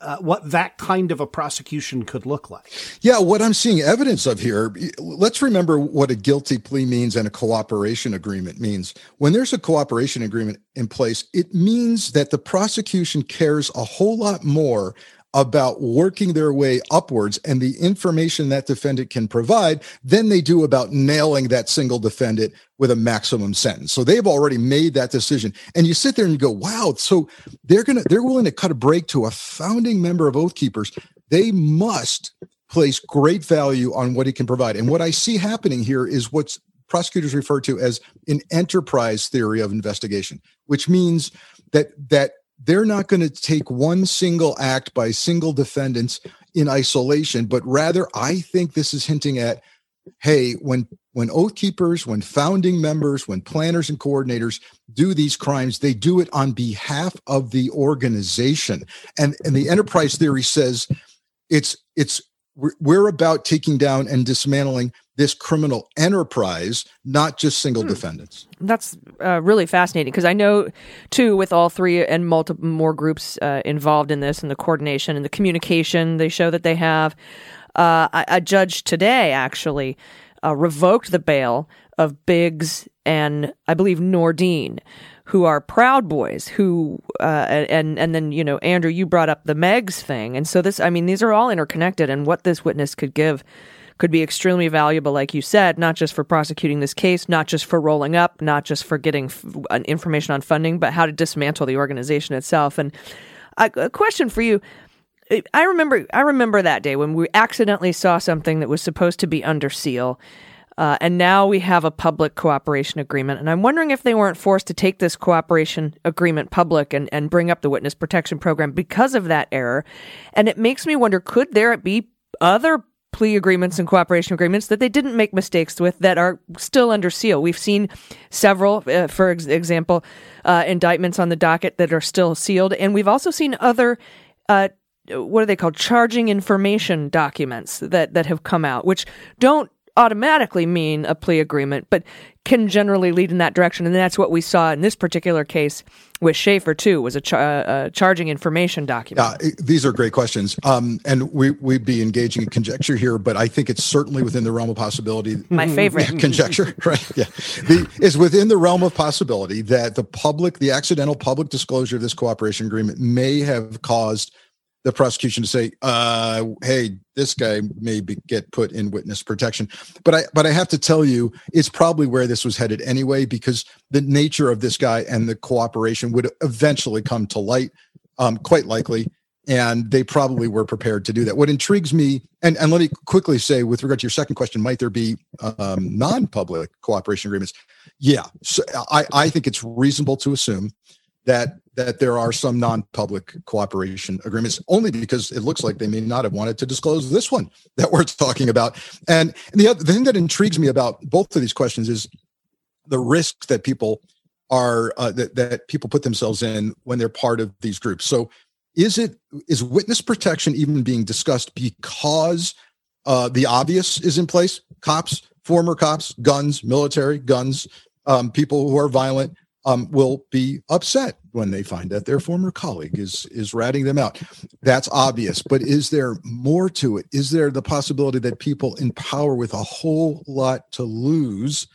Uh, what that kind of a prosecution could look like. Yeah, what I'm seeing evidence of here, let's remember what a guilty plea means and a cooperation agreement means. When there's a cooperation agreement in place, it means that the prosecution cares a whole lot more about working their way upwards and the information that defendant can provide than they do about nailing that single defendant with a maximum sentence. So they've already made that decision. And you sit there and you go, wow, so they're to, they're willing to cut a break to a founding member of Oath Keepers. They must place great value on what he can provide. And what I see happening here is what's prosecutors refer to as an enterprise theory of investigation, which means that, that they're not going to take one single act by single defendants in isolation, but rather I think this is hinting at, hey, when when oath keepers, when founding members, when planners and coordinators do these crimes, they do it on behalf of the organization. And and the enterprise theory says it's it's we're, we're about taking down and dismantling this criminal enterprise, not just single defendants. That's uh, really fascinating because I know, too, with all three and multiple more groups uh, involved in this and the coordination and the communication they show that they have. Uh, a, a judge today actually uh, revoked the bail of Biggs and I believe Nordean, who are Proud Boys. Who uh, and and then you know Andrew, you brought up the Meggs thing, and so this I mean these are all interconnected, and what this witness could give could be extremely valuable, like you said, not just for prosecuting this case, not just for rolling up, not just for getting f- information on funding, but how to dismantle the organization itself. And a, a question for you. I remember I remember that day when we accidentally saw something that was supposed to be under seal. Uh, and now we have a public cooperation agreement. And I'm wondering if they weren't forced to take this cooperation agreement public and, and bring up the witness protection program because of that error. And it makes me wonder could there be other plea agreements and cooperation agreements that they didn't make mistakes with that are still under seal? We've seen several, uh, for ex- example, uh, indictments on the docket that are still sealed. And we've also seen other. Uh, what are they called? Charging information documents that, that have come out, which don't automatically mean a plea agreement, but can generally lead in that direction. And that's what we saw in this particular case with Schaffer too. Was a, char- uh, charging information document. Uh, these are great questions, um, and we we'd be engaging in conjecture here, but I think it's certainly within the realm of possibility. My favorite conjecture, *laughs* right? Yeah, the, is within the realm of possibility that the public, the accidental public disclosure of this cooperation agreement may have caused the prosecution to say, uh, "Hey, this guy may be, get put in witness protection." But I, but I have to tell you, it's probably where this was headed anyway, because the nature of this guy and the cooperation would eventually come to light, um, quite likely, and they probably were prepared to do that. What intrigues me, and and let me quickly say, with regard to your second question, might there be um, non-public cooperation agreements? Yeah, so I I think it's reasonable to assume that that there are some non-public cooperation agreements only because it looks like they may not have wanted to disclose this one that we're talking about. And the other the thing that intrigues me about both of these questions is the risks that people are uh, that, that people put themselves in when they're part of these groups. So is it is witness protection even being discussed because uh, the obvious is in place? Cops former cops guns military guns um, people who are violent um, will be upset when they find that their former colleague is is ratting them out. That's obvious, but is there more to it? Is there the possibility that people in power with a whole lot to lose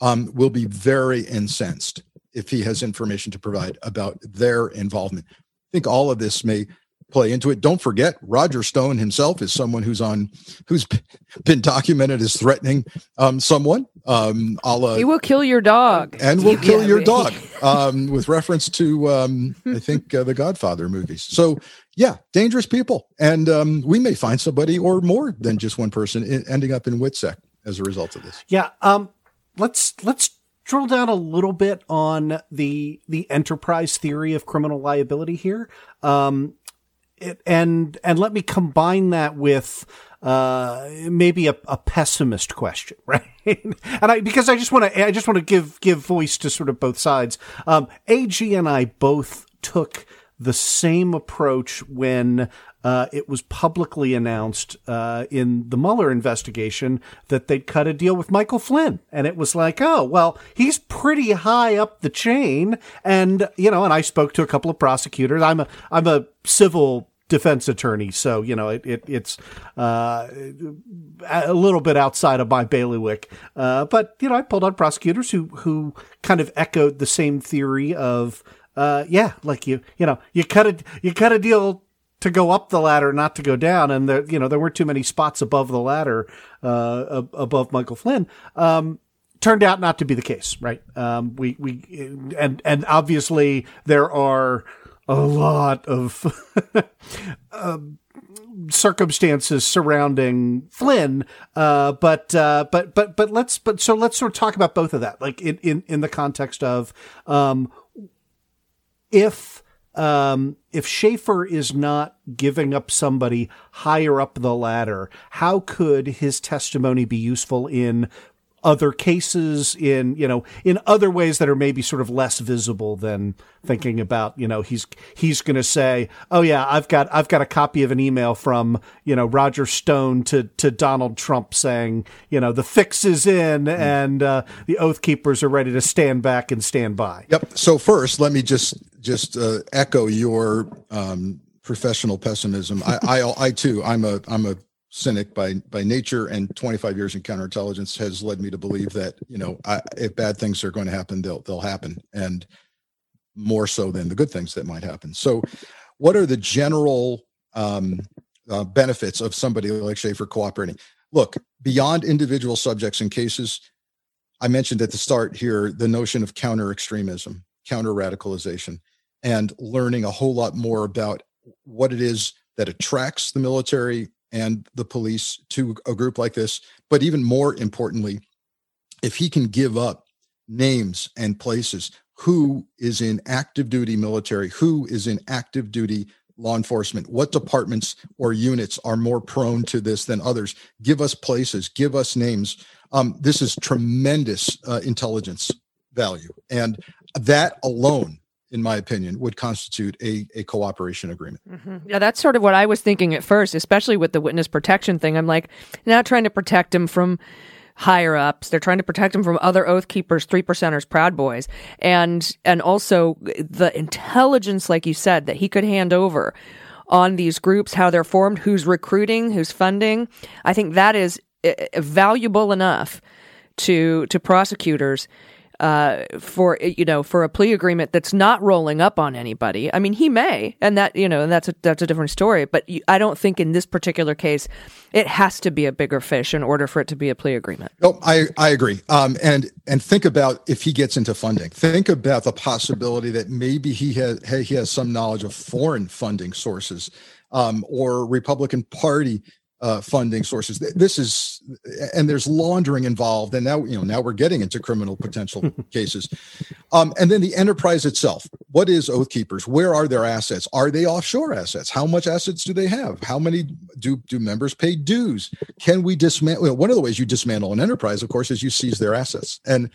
um, will be very incensed if he has information to provide about their involvement? I think all of this may play into it. Don't forget, Roger Stone himself is someone who's on, who's *laughs* been documented as threatening um, someone. Um, la, he will kill your dog, and will kill yeah, your dog. *laughs* Um, with reference to, um, I think, uh, the Godfather movies. So, yeah, dangerous people, and um, we may find somebody or more than just one person ending up in WITSEC as a result of this. Yeah. Um, let's let's drill down a little bit on the the enterprise theory of criminal liability here. Um, it, and and let me combine that with uh, maybe a, a, pessimist question, *laughs* right? and I because I just want to I just want to give give voice to sort of both sides. Um, AG and I both took the same approach when uh, it was publicly announced uh, in the Mueller investigation that they'd cut a deal with Michael Flynn, and it was like, oh well, he's pretty high up the chain, and you know, and I spoke to a couple of prosecutors. I'm a I'm a civil defense attorney, so you know it, it it's uh, a little bit outside of my bailiwick. Uh, but you know, I pulled on prosecutors who who kind of echoed the same theory of. Uh, yeah, like you, you know, you cut a, you cut a deal to go up the ladder, not to go down. And there, you know, there weren't too many spots above the ladder, uh, above Michael Flynn. Um, turned out not to be the case, right? Um, we, we, and, and obviously there are a lot of, *laughs* um, circumstances surrounding Flynn. Uh, but, uh, but, but, but let's, but so let's sort of talk about both of that, like in, in, in the context of, um, if, um, if Schaffer is not giving up somebody higher up the ladder, how could his testimony be useful in other cases in you know in other ways that are maybe sort of less visible than thinking about you know he's he's going to say oh yeah I've got I've got a copy of an email from you know Roger Stone to to Donald Trump saying you know the fix is in mm. and uh, the oath keepers are ready to stand back and stand by. Yep. So first, let me just just uh, echo your um, professional pessimism. I, I I too I'm a I'm a cynic by by nature and 25 years in counterintelligence has led me to believe that you know I, if bad things are going to happen they'll they'll happen and more so than the good things that might happen. So what are the general um, uh, benefits of somebody like Schaffer cooperating? Look beyond individual subjects and cases i mentioned at the start here the notion of counter extremism counter radicalization and learning a whole lot more about what it is that attracts the military and the police to a group like this. But even more importantly, if he can give up names and places, who is in active duty military, who is in active duty law enforcement, what departments or units are more prone to this than others? Give us places, give us names. Um, this is tremendous uh, intelligence value. And that alone in my opinion, would constitute a, a cooperation agreement. Mm-hmm. Yeah, that's sort of what I was thinking at first, especially with the witness protection thing. I'm like, not trying to protect him from higher ups. They're trying to protect him from other oath keepers, three percenters, proud boys, and and also the intelligence, like you said, that he could hand over on these groups, how they're formed, who's recruiting, who's funding. I think that is uh, valuable enough to to prosecutors uh, for you know for a plea agreement that's not rolling up on anybody. I mean, he may, and that you know, and that's a that's a different story. But you, I don't think in this particular case, it has to be a bigger fish in order for it to be a plea agreement. Oh, I I agree. Um, and and think about if he gets into funding. Think about the possibility that maybe he has he has some knowledge of foreign funding sources, um, or Republican Party uh, funding sources. This is, and there's laundering involved, and now you know now we're getting into criminal potential *laughs* cases. Um, and then the enterprise itself. What is Oath Keepers? Where are their assets? Are they offshore assets? How much assets do they have? How many do do members pay dues? Can we dismantle? Well, one of the ways you dismantle an enterprise, of course, is you seize their assets and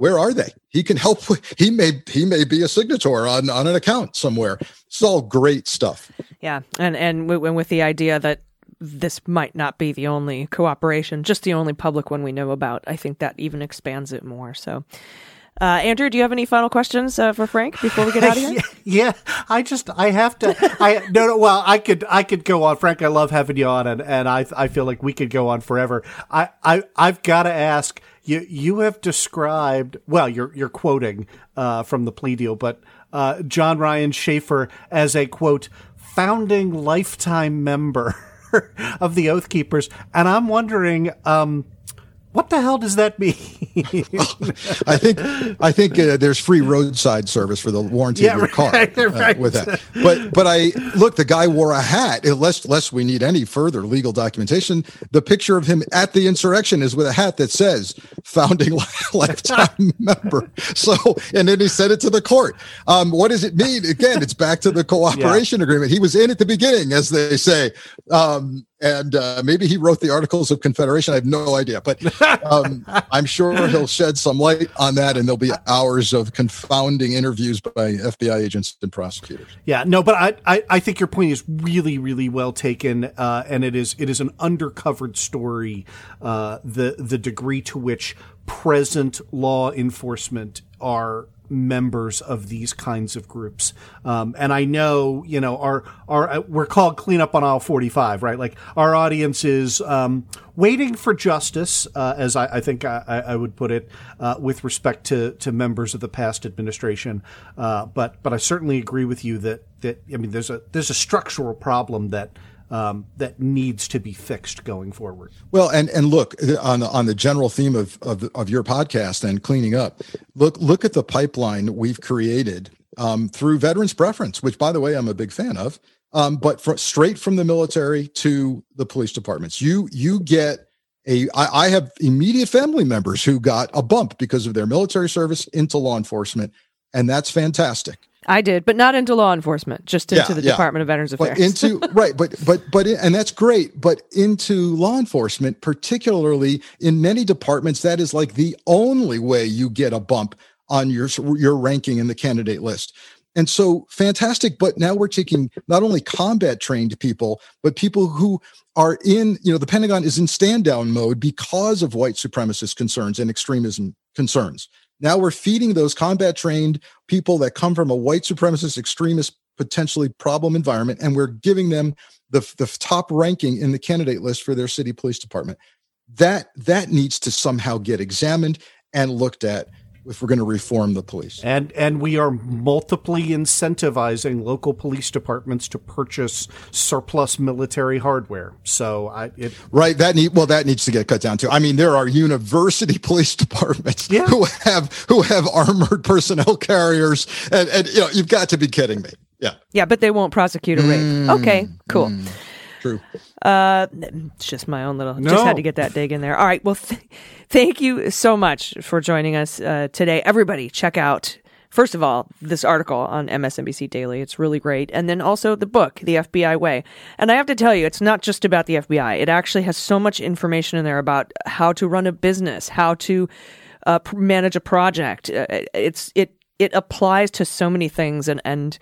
where are they? He can help. He may he may be a signator on on an account somewhere. It's all great stuff. Yeah, and and with the idea that this might not be the only cooperation, just the only public one we know about. I think that even expands it more. So, uh, Andrew, do you have any final questions uh, for Frank before we get out of here? *laughs* yeah, I just I have to. I no no. Well, I could I could go on, Frank. I love having you on, and, and I I feel like we could go on forever. I I I've got to ask you. You have described well. You're you're quoting uh, from the plea deal, but uh, John Ryan Schaffer as a quote founding lifetime member. *laughs* *laughs* of the Oath Keepers, and I'm wondering, um, what the hell does that mean? *laughs* I think I think uh, there's free roadside service for the warranty yeah, of your car *laughs* right, uh, with that. But but I look, the guy wore a hat. Unless lest we need any further legal documentation, the picture of him at the insurrection is with a hat that says "founding *laughs* lifetime member." So and then he sent it to the court. Um, what does it mean? Again, it's back to the cooperation yeah. agreement. He was in at the beginning, as they say. Um, and uh, maybe he wrote the Articles of Confederation. I have no idea, but um, *laughs* I'm sure he'll shed some light on that, and there'll be hours of confounding interviews by FBI agents and prosecutors. Yeah, no, but I, I, I think your point is really, really well taken, uh, and it is it is an undercovered story. Uh, the the degree to which present law enforcement are members of these kinds of groups. Um, and I know, you know, our, our, uh, we're called clean up on aisle 45, right? Like our audience is, um, waiting for justice, uh, as I, I think I, I, would put it, uh, with respect to, to members of the past administration. Uh, but, but I certainly agree with you that, that, I mean, there's a, there's a structural problem that, um, that needs to be fixed going forward. Well, and and look on on the general theme of of, of your podcast and cleaning up. Look look at the pipeline we've created um, through Veterans Preference, which by the way I'm a big fan of. Um, but for, straight from the military to the police departments, you you get a. I, I have immediate family members who got a bump because of their military service into law enforcement, and that's fantastic. I did, but not into law enforcement, just into yeah, the yeah. Department of Veterans Affairs. But into *laughs* right, but but but and that's great, but into law enforcement, particularly in many departments, that is like the only way you get a bump on your your ranking in the candidate list. And so fantastic, but now we're taking not only combat trained people, but people who are in, you know, the Pentagon is in stand down mode because of white supremacist concerns and extremism concerns. Now we're feeding those combat trained people that come from a white supremacist, extremist, potentially problem environment, and we're giving them the, the top ranking in the candidate list for their city police department. That that needs to somehow get examined and looked at if we're going to reform the police. And and we are multiply incentivizing local police departments to purchase surplus military hardware. So I it, right that need well that needs to get cut down too. I mean there are university *laughs* police departments yeah. who have who have armored personnel carriers and and you know you've got to be kidding me. Yeah. Yeah, but they won't prosecute a rape. Mm, okay, cool. Mm, true. Uh, it's just my own little. No. Just had to get that dig in there. All right. Well. Th- Thank you so much for joining us uh, today. Everybody, check out, first of all, this article on MSNBC Daily. It's really great. And then also the book, The FBI Way. And I have to tell you, it's not just about the FBI, it actually has so much information in there about how to run a business, how to uh, manage a project. Uh, it's, it, it applies to so many things and, and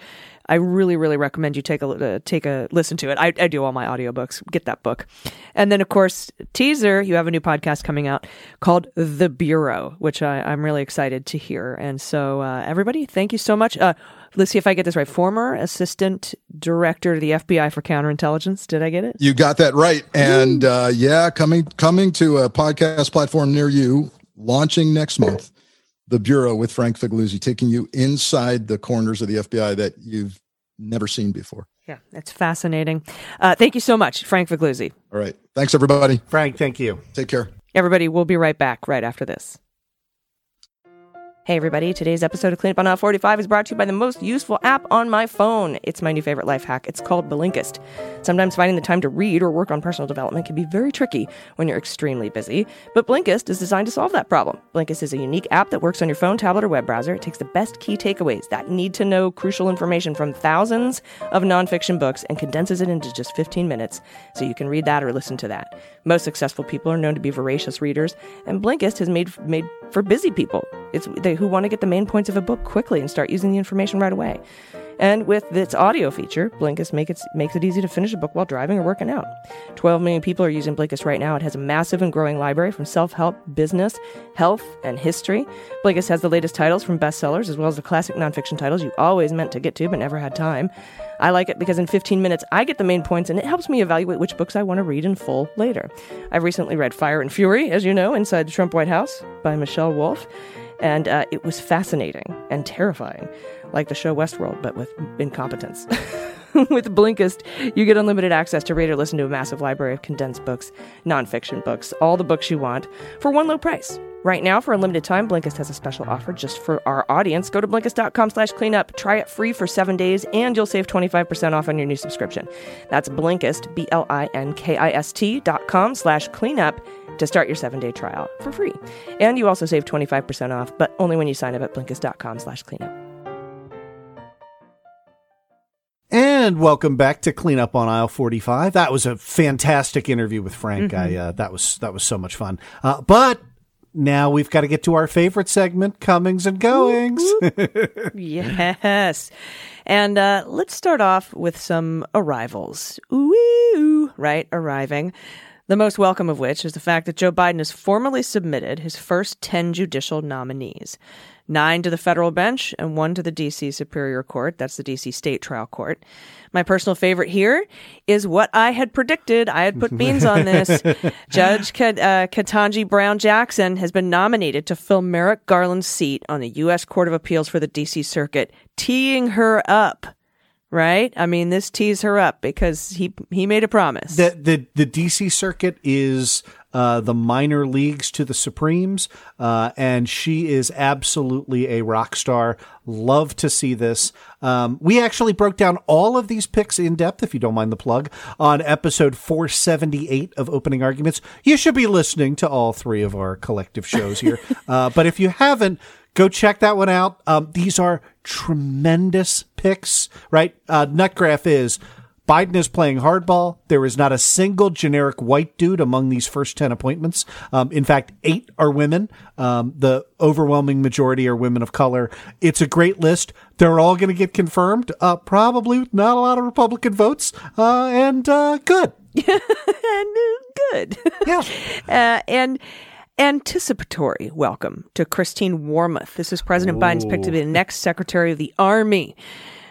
I really, really recommend you take a uh, take a listen to it. I, I do all my audiobooks. Get that book, and then of course teaser. You have a new podcast coming out called The Bureau, which I, I'm really excited to hear. And so uh, everybody, thank you so much. Uh, let's see if I get this right. Former assistant director to the FBI for counterintelligence. Did I get it? You got that right. And uh, yeah, coming coming to a podcast platform near you, launching next month. The Bureau with Frank Figliuzzi, taking you inside the corners of the FBI that you've never seen before. Yeah, that's fascinating. Uh, thank you so much, Frank Figliuzzi. All right. Thanks, everybody. Frank, thank you. Take care. Everybody, we'll be right back right after this. Hey, everybody. Today's episode of Cleanup on Aisle 45 is brought to you by the most useful app on my phone. It's my new favorite life hack. It's called Blinkist. Sometimes finding the time to read or work on personal development can be very tricky when you're extremely busy, but Blinkist is designed to solve that problem. Blinkist is a unique app that works on your phone, tablet, or web browser. It takes the best key takeaways, that need to know crucial information from thousands of nonfiction books, and condenses it into just 15 minutes so you can read that or listen to that. Most successful people are known to be voracious readers, and Blinkist has made made for busy people. It's they who want to get the main points of a book quickly and start using the information right away. And with its audio feature, Blinkist make it, makes it easy to finish a book while driving or working out. 12 million people are using Blinkist right now. It has a massive and growing library from self help, business, health, and history. Blinkist has the latest titles from bestsellers as well as the classic nonfiction titles you always meant to get to but never had time. I like it because in 15 minutes I get the main points and it helps me evaluate which books I want to read in full later. I've recently read Fire and Fury, as you know, Inside the Trump White House by Michelle Wolf and uh, it was fascinating and terrifying, like the show Westworld, but with incompetence. *laughs* with Blinkist, you get unlimited access to read or listen to a massive library of condensed books, nonfiction books, all the books you want, for one low price. Right now, for a limited time, Blinkist has a special offer just for our audience. Go to Blinkist.com slash cleanup, try it free for seven days, and you'll save 25% off on your new subscription. That's Blinkist, B-L-I-N-K-I-S-T dot com slash cleanup to start your seven-day trial for free. And you also save 25% off, but only when you sign up at Blinkist.com slash cleanup. And welcome back to Cleanup on Aisle 45. That was a fantastic interview with Frank. I uh, that was that was so much fun. Uh, but now we've got to get to our favorite segment, comings and goings. *laughs* yes. And uh, let's start off with some arrivals. Ooh, right? Arriving. The most welcome of which is the fact that Joe Biden has formally submitted his first 10 judicial nominees nine to the federal bench and one to the D.C. Superior Court. That's the D.C. State Trial Court. My personal favorite here is what I had predicted. I had put beans on this. *laughs* Judge Kat- uh, Ketanji Brown Jackson has been nominated to fill Merrick Garland's seat on the U.S. Court of Appeals for the D.C. Circuit, teeing her up right? I mean, this tees her up because he he made a promise. The the the DC circuit is uh, the minor leagues to the Supremes, uh, and she is absolutely a rock star. Love to see this. Um, we actually broke down all of these picks in depth, if you don't mind the plug, on episode 478 of Opening Arguments. You should be listening to all three of our collective shows here. *laughs* uh, but if you haven't, go check that one out. Um, these are tremendous picks, right? Uh, Nutgraph is Biden is playing hardball. There is not a single generic white dude among these first 10 appointments. Um, in fact, eight are women. Um, the overwhelming majority are women of color. It's a great list. They're all going to get confirmed. Uh, probably not a lot of Republican votes. Uh, and, uh, good. *laughs* and good. Yeah. *laughs* Uh, and anticipatory welcome to Christine Wormuth. This is President Biden's pick to be the next Secretary of the Army.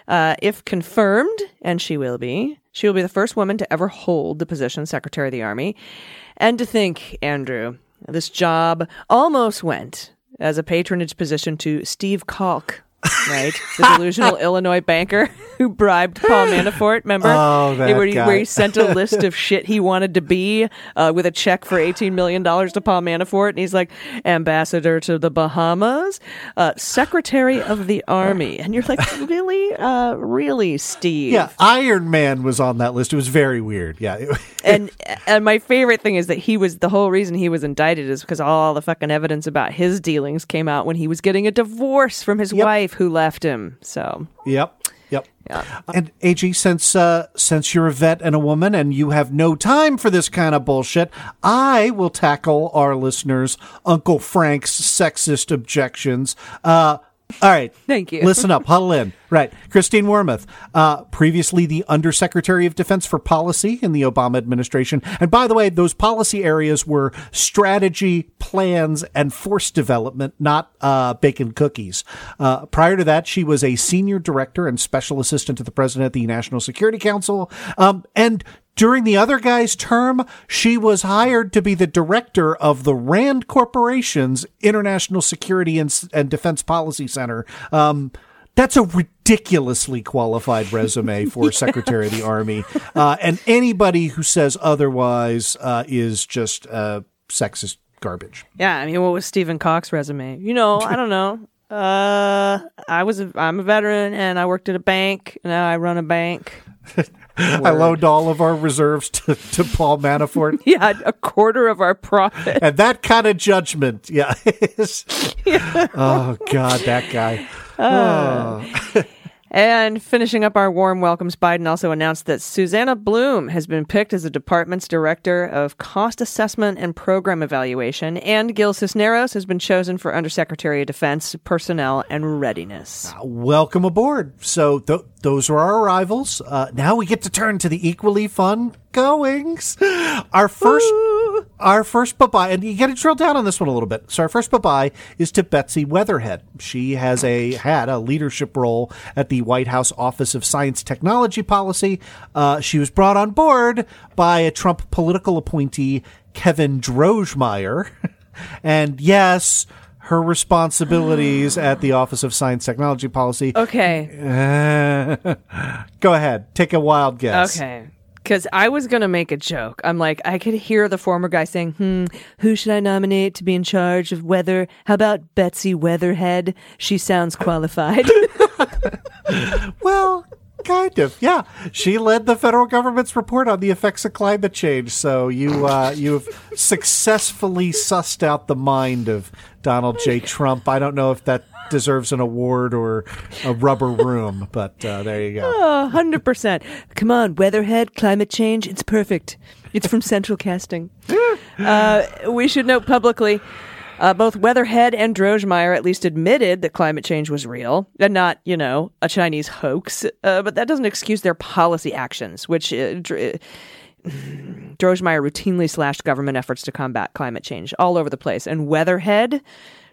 Uh, if confirmed, and she will be, she will be the first woman to ever hold the position Secretary of the Army. And to think, Andrew, this job almost went as a patronage position to Steve Calk, *laughs* right? The delusional *laughs* Illinois banker who bribed Paul Manafort. Remember? Oh, that where, he, guy. where he sent a list of *laughs* shit he wanted to be uh, with a check for $18 million to Paul Manafort. And he's like, ambassador to the Bahamas, uh, secretary of the army. And you're like, really? Uh, really, Steve? Yeah. Iron Man was on that list. It was very weird. Yeah. *laughs* and and my favorite thing is that he was the whole reason he was indicted is because all the fucking evidence about his dealings came out when he was getting a divorce from his Yep. wife who left him. So Yep. Yep. Yeah. And AG, since uh, since you're a vet and a woman and you have no time for this kind of bullshit, I will tackle our listeners' Uncle Frank's sexist objections. Uh, All right. Thank you. Listen up, huddle in. Right. Christine Wormuth, uh, previously the Undersecretary of Defense for Policy in the Obama administration. And by the way, those policy areas were strategy, plans, and force development, not uh, bacon cookies. Uh, prior to that, she was a senior director and special assistant to the president at the National Security Council. Um, and during the other guy's term, she was hired to be the director of the Rand Corporation's International Security and, and Defense Policy Center. Um, that's a ridiculously qualified resume *laughs* for yeah. Secretary of the Army. Uh, and anybody who says otherwise uh, is just uh, sexist garbage. Yeah, I mean, what was Stephen Calk's resume? You know, I don't know. *laughs* Uh, I was a, I'm a veteran and I worked at a bank. Now I run a bank. *laughs* I loaned all of our reserves to, to Paul Manafort. *laughs* yeah, a quarter of our profit. And that kind of judgment, yeah. *laughs* *laughs* yeah. Oh, God, that guy. Uh, oh. And finishing up our warm welcomes, Biden also announced that Susanna Blume has been picked as the department's director of cost assessment and program evaluation, and Gil Cisneros has been chosen for Undersecretary of Defense, Personnel, and Readiness. Uh, welcome aboard. So th- those are our arrivals. Uh, now we get to turn to the equally fun goings. Our first. Our first bye bye, and you got to drill down on this one a little bit. So our first bye bye is to Betsy Weatherhead. She has a had a leadership role at the White House Office of Science Technology Policy. Uh, she was brought on board by a Trump political appointee, Kevin Droegemeier, *laughs* and yes, her responsibilities *gasps* at the Office of Science Technology Policy. Okay. Uh, *laughs* go ahead, take a wild guess. Okay because I was going to make a joke. I'm like, I could hear the former guy saying, hmm, who should I nominate to be in charge of weather? How about Betsy Weatherhead? She sounds qualified. *laughs* well, kind of. Yeah, she led the federal government's report on the effects of climate change. So you uh, you have successfully sussed out the mind of Donald J. Trump. I don't know if that deserves an award or a rubber room. But uh, there you go. Oh, 100%. Come on, Weatherhead, climate change, it's perfect. It's from Central Casting. Uh, we should note publicly. Uh, both Weatherhead and Droegemeier at least admitted that climate change was real and not, you know, a Chinese hoax. Uh, but that doesn't excuse their policy actions, which uh, Dr- *sighs* Droegemeier routinely slashed government efforts to combat climate change all over the place. And Weatherhead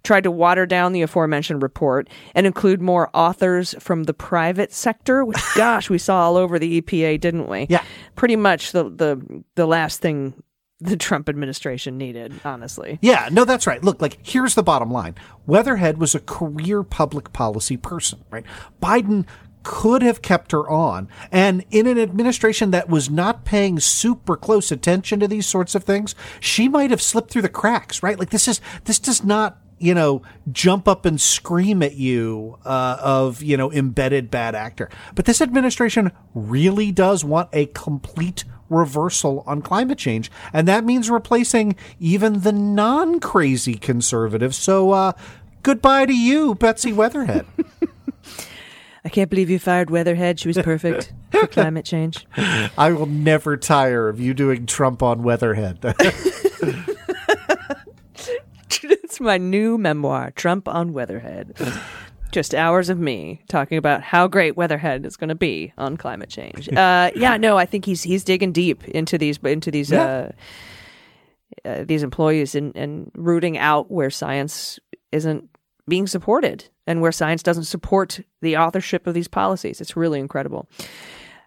tried to water down the aforementioned report and include more authors from the private sector, which *laughs* gosh, we saw all over the EPA, didn't we? Yeah. Pretty much the the the last thing *laughs* the Trump administration needed, honestly. Yeah, no, that's right. Look, like here's the bottom line. Weatherhead was a career public policy person, right? Biden could have kept her on. And in an administration that was not paying super close attention to these sorts of things, she might have slipped through the cracks, right? Like this is this does not you know, jump up and scream at you uh, of, you know, embedded bad actor. But this administration really does want a complete reversal on climate change. And that means replacing even the non crazy conservatives. So, uh, goodbye to you, Betsy Weatherhead. *laughs* I can't believe you fired Weatherhead. She was perfect for climate change. I will never tire of you doing Trump on Weatherhead. *laughs* it's my new memoir, Trump on Weatherhead. *laughs* Just hours of me talking about how great Weatherhead is going to be on climate change. Uh, yeah, no, I think he's he's digging deep into these into these yeah. uh, uh, these employees and, and rooting out where science isn't being supported and where science doesn't support the authorship of these policies. It's really incredible.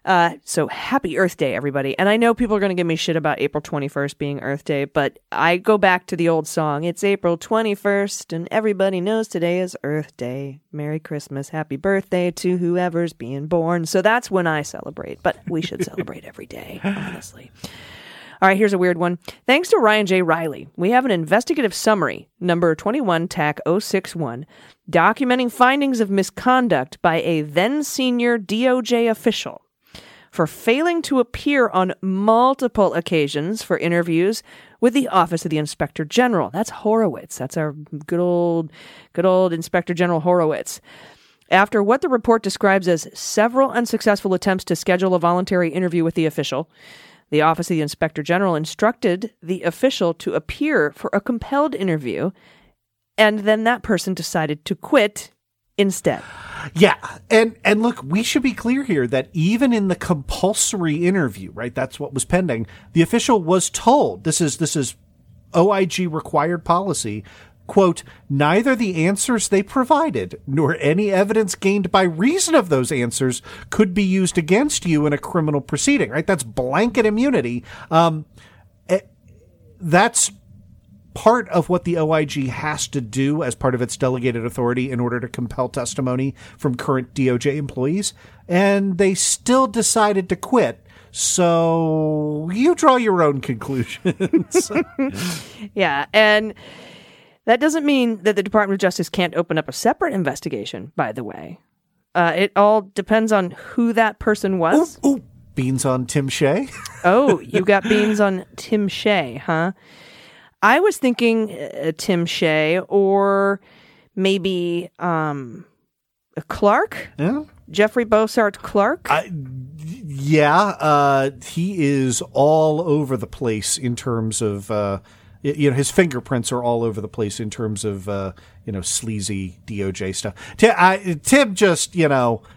Uh, so happy Earth Day, everybody. And I know people are going to give me shit about April 21st being Earth Day, but I go back to the old song. It's April 21st, and everybody knows today is Earth Day. Merry Christmas, happy birthday to whoever's being born. So that's when I celebrate, but we should celebrate every day, *laughs* honestly. All right, here's a weird one. Thanks to Ryan J. Riley, we have an investigative summary, number 21 TAC 061, documenting findings of misconduct by a then senior DOJ official for failing to appear on multiple occasions for interviews with the Office of the Inspector General. That's Horowitz. That's our good old, good old Inspector General Horowitz. After what the report describes as several unsuccessful attempts to schedule a voluntary interview with the official, the Office of the Inspector General instructed the official to appear for a compelled interview, and then that person decided to quit instead. Yeah, and and look, we should be clear here that even in the compulsory interview, right? That's what was pending. The official was told this is this is OIG required policy. Quote, neither the answers they provided nor any evidence gained by reason of those answers could be used against you in a criminal proceeding, right? That's blanket immunity. Um, eh, that's part of what the OIG has to do as part of its delegated authority in order to compel testimony from current DOJ employees. And they still decided to quit. So you draw your own conclusions. *laughs* Yeah, and that doesn't mean that the Department of Justice can't open up a separate investigation, by the way. Uh, it all depends on who that person was. Ooh, beans on Tim Shea. *laughs* Oh, you got beans on Tim Shea, huh? I was thinking uh, Tim Shea or maybe um, Clark, Yeah. Jeffrey Bossert Clark. Yeah, uh, he is all over the place in terms of, uh, you know, his fingerprints are all over the place in terms of, uh, you know, sleazy DOJ stuff. Tim, I, Tim just, you know, uh,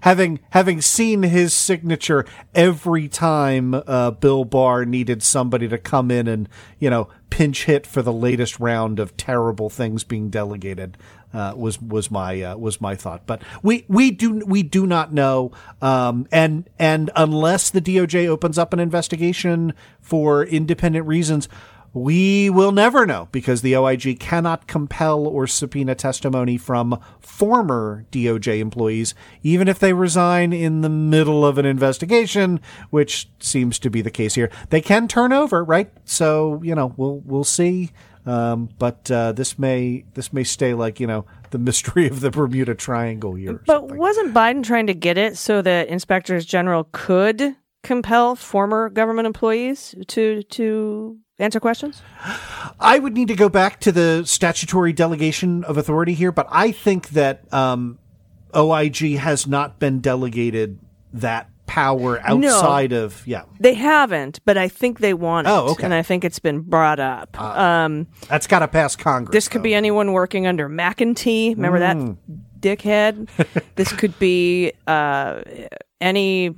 having having seen his signature every time uh, Bill Barr needed somebody to come in and you know pinch hit for the latest round of terrible things being delegated uh, was was my uh, was my thought. But we we do we do not know, um, and and unless the DOJ opens up an investigation for independent reasons. We will never know because the OIG cannot compel or subpoena testimony from former DOJ employees, even if they resign in the middle of an investigation, which seems to be the case here. They can turn over, right? So you know, we'll we'll see. Um, but uh, this may this may stay like you know the mystery of the Bermuda Triangle here. but something. wasn't Biden trying to get it so that inspectors general could compel former government employees to to answer questions? I would need to go back to the statutory delegation of authority here, but I think that um, OIG has not been delegated that power outside of yeah. They haven't, but I think they want it. Oh, okay. And I think it's been brought up. um, That's got to pass Congress. this could be anyone working under McEntee. Remember that Mm. dickhead? *laughs* this could be uh, any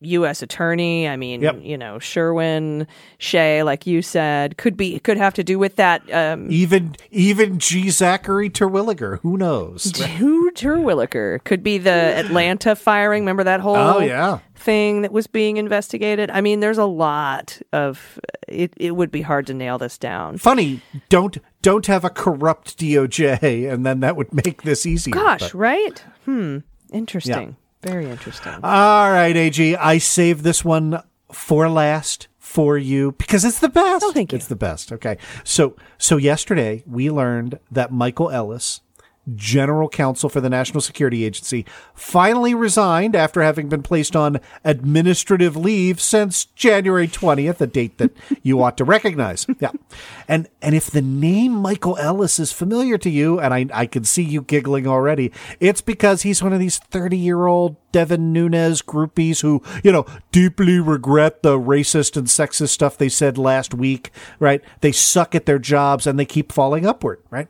U.S. attorney. I mean, Yep. you know, Sherwin, Shea, like you said, could be could have to do with that. Um, even even G. Zachary Terwilliger. Who knows? Who Terwilliger could be the Atlanta firing. Remember that whole Oh, yeah. thing that was being investigated. I mean, there's a lot of it. It would be hard to nail this down. Funny, don't don't have a corrupt DOJ, and then that would make this easier. Gosh, but- right? Hmm. Interesting. Very interesting. All right, AG, I saved this one for last for you because it's the best. Oh, thank you. It's the best. Okay. So so yesterday we learned that Michael Ellis, general counsel for the National Security Agency, finally resigned after having been placed on administrative leave since January 20th, a date that you ought to recognize. *laughs* Yeah. And and if the name Michael Ellis is familiar to you, and I, I can see you giggling already, it's because he's one of these 30 year old Devin Nunes groupies who, you know, deeply regret the racist and sexist stuff they said last week, right? They suck at their jobs and they keep falling upward, right?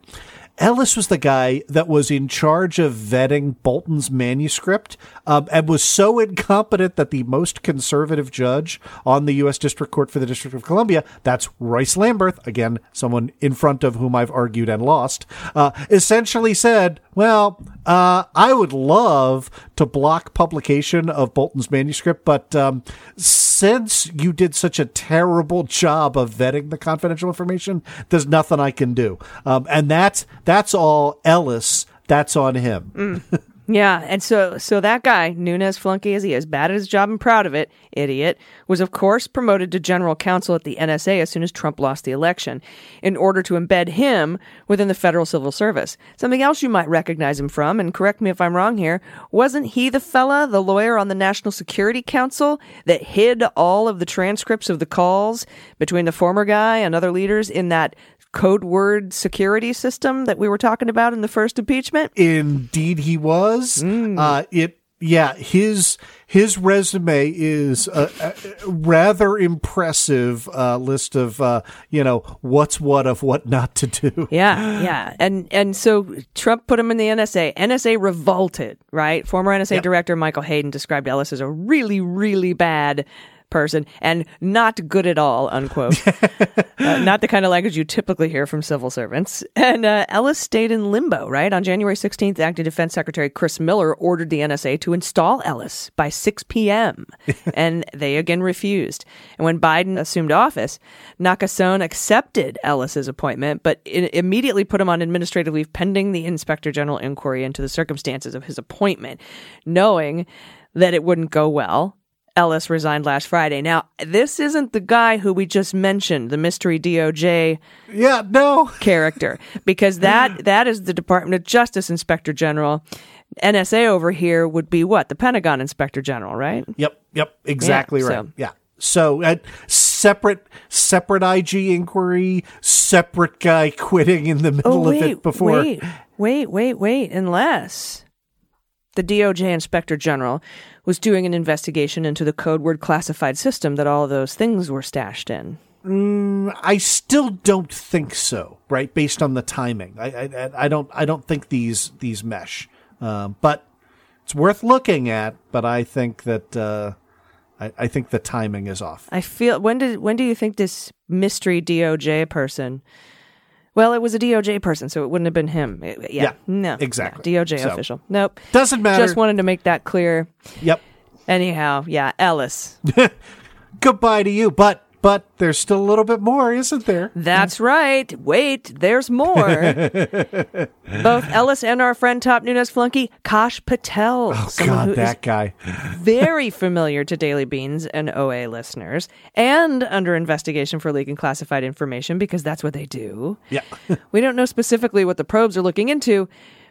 Ellis was the guy that was in charge of vetting Bolton's manuscript um, and was so incompetent that the most conservative judge on the U.S. District Court for the District of Columbia, that's Royce Lamberth, again, someone in front of whom I've argued and lost, uh, essentially said, well, uh, I would love to block publication of Bolton's manuscript, but um, since you did such a terrible job of vetting the confidential information, there's nothing I can do. Um, and that's that's all Ellis. That's on him. Mm. Yeah, and so so that guy, Nunes flunky as he is, bad at his job and proud of it, idiot, was of course promoted to general counsel at the NSA as soon as Trump lost the election, in order to embed him within the federal civil service. Something else you might recognize him from, and correct me if I'm wrong here, wasn't he the fella, the lawyer on the National Security Council, that hid all of the transcripts of the calls between the former guy and other leaders in that code word security system that we were talking about in the first impeachment? Indeed, he was. Uh, it yeah, his his resume is a, a rather impressive uh, list of uh, you know what's what of what not to do. *laughs* Yeah, yeah, and and so Trump put him in the NSA. NSA revolted, right? Former NSA Yep. director Michael Hayden described Ellis as a really, really bad person and not good at all, unquote. *laughs* uh, not the kind of language you typically hear from civil servants. And uh, Ellis stayed in limbo, right? On January 16th, Acting Defense Secretary Chris Miller ordered the NSA to install Ellis by 6 p.m., *laughs* and they again refused. And when Biden assumed office, Nakasone accepted Ellis's appointment, but immediately put him on administrative leave pending the Inspector General inquiry into the circumstances of his appointment, knowing that it wouldn't go well. Ellis resigned last Friday. Now, this isn't the guy who we just mentioned, the mystery DOJ Yeah, no, *laughs* character, because that that is the Department of Justice Inspector General. NSA over here would be what? The Pentagon Inspector General, right? Yep, yep, exactly Yeah, right. so- Yeah. So uh, separate separate IG inquiry, separate guy *laughs* quitting in the middle Oh, of it before. wait, wait, wait, wait. Unless the DOJ Inspector General was doing an investigation into the code word classified system that all those things were stashed in. I still don't think so, right? Based on the timing, I I, I don't I don't think these these mesh, um, but it's worth looking at. But I think that uh, I, I think the timing is off. I feel when did when do you think this mystery DOJ person? Well, it was a DOJ person, so it wouldn't have been him. It- yeah, Yeah, no, exactly. no, DOJ So- official. Nope, Doesn't matter. Just wanted to make that clear. Yep. Anyhow, yeah, Ellis. *laughs* Goodbye to you, but but there's still a little bit more, isn't there? That's right. Wait, there's more. *laughs* Both Ellis and our friend Top Nunes flunky Kash Patel, Oh God, that guy. very familiar to Daily Beans and OA listeners, and under investigation for leaking classified information because that's what they do. Yeah. *laughs* we don't know specifically what the probes are looking into,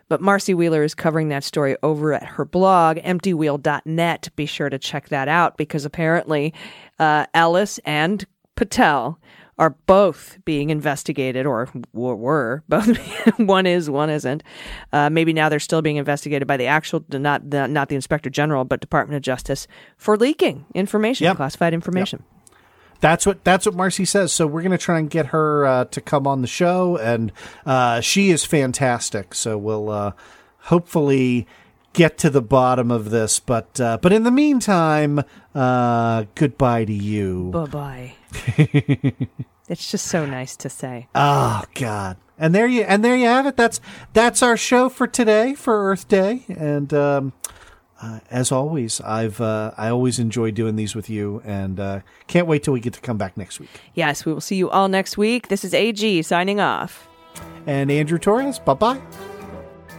but Marcy Wheeler is covering that story over at her blog, emptywheel.net. Be sure to check that out because apparently uh, Ellis and Patel are both being investigated, or were *laughs* both. one is, one isn't. Uh, maybe now they're still being investigated by the actual, not the, not the Inspector General, but Department of Justice for leaking information, Yep. classified information. That's what that's what Marcy says. So we're gonna try and get her uh, to come on the show, and uh, she is fantastic. So we'll uh, hopefully get to the bottom of this. But uh, but in the meantime, uh, goodbye to you. Bye bye. *laughs* it's just so nice to say. Oh God. And there you and there you have it. That's that's our show for today for Earth Day. And um, uh, as always, I've uh, I always enjoy doing these with you, and uh, can't wait till we get to come back next week. Yes, we will see you all next week. This is AG signing off. And Andrew Torrez, bye bye.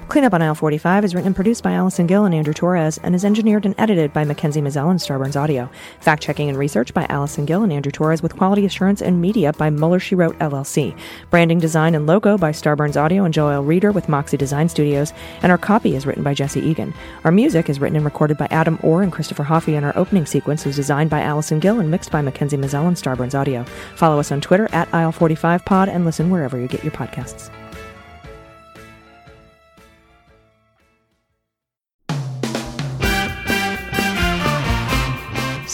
Cleanup on Aisle 45 is written and produced by Allison Gill and Andrew Torrez and is engineered and edited by Mackenzie Mazzell and Starburns Audio. Fact checking and research by Allison Gill and Andrew Torrez with quality assurance and media by Mueller She Wrote LLC. Branding design and logo by Starburns Audio and Joel Reeder with Moxie Design Studios. And our copy is written by Jesse Egan. Our music is written and recorded by Adam Orr and Christopher Hoffey, and our opening sequence was designed by Allison Gill and mixed by Mackenzie Mazzell and Starburns Audio. Follow us on Twitter at Aisle45Pod and listen wherever you get your podcasts.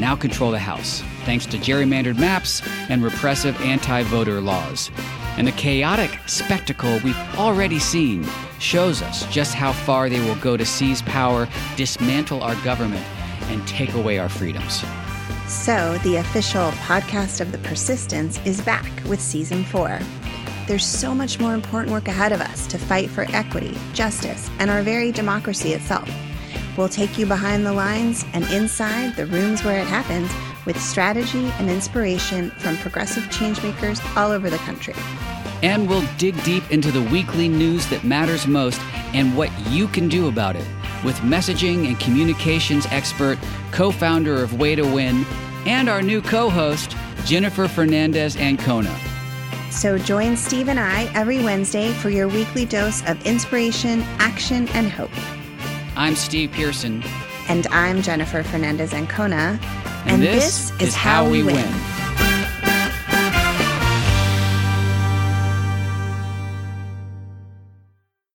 now control the House, thanks to gerrymandered maps and repressive anti voter laws. And the chaotic spectacle we've already seen shows us just how far they will go to seize power, dismantle our government, and take away our freedoms. So, the official podcast of The Persistence is back with season four. There's so much more important work ahead of us to fight for equity, justice, and our very democracy itself. We'll take you behind the lines and inside the rooms where it happens with strategy and inspiration from progressive changemakers all over the country. And we'll dig deep into the weekly news that matters most and what you can do about it with messaging and communications expert, co founder of Way to Win, and our new co host, Jennifer Fernandez Ancona. So join Steve and I every Wednesday for your weekly dose of inspiration, action, and hope. I'm Steve Pearson. And I'm Jennifer Fernandez Ancona. And, this, is how we win.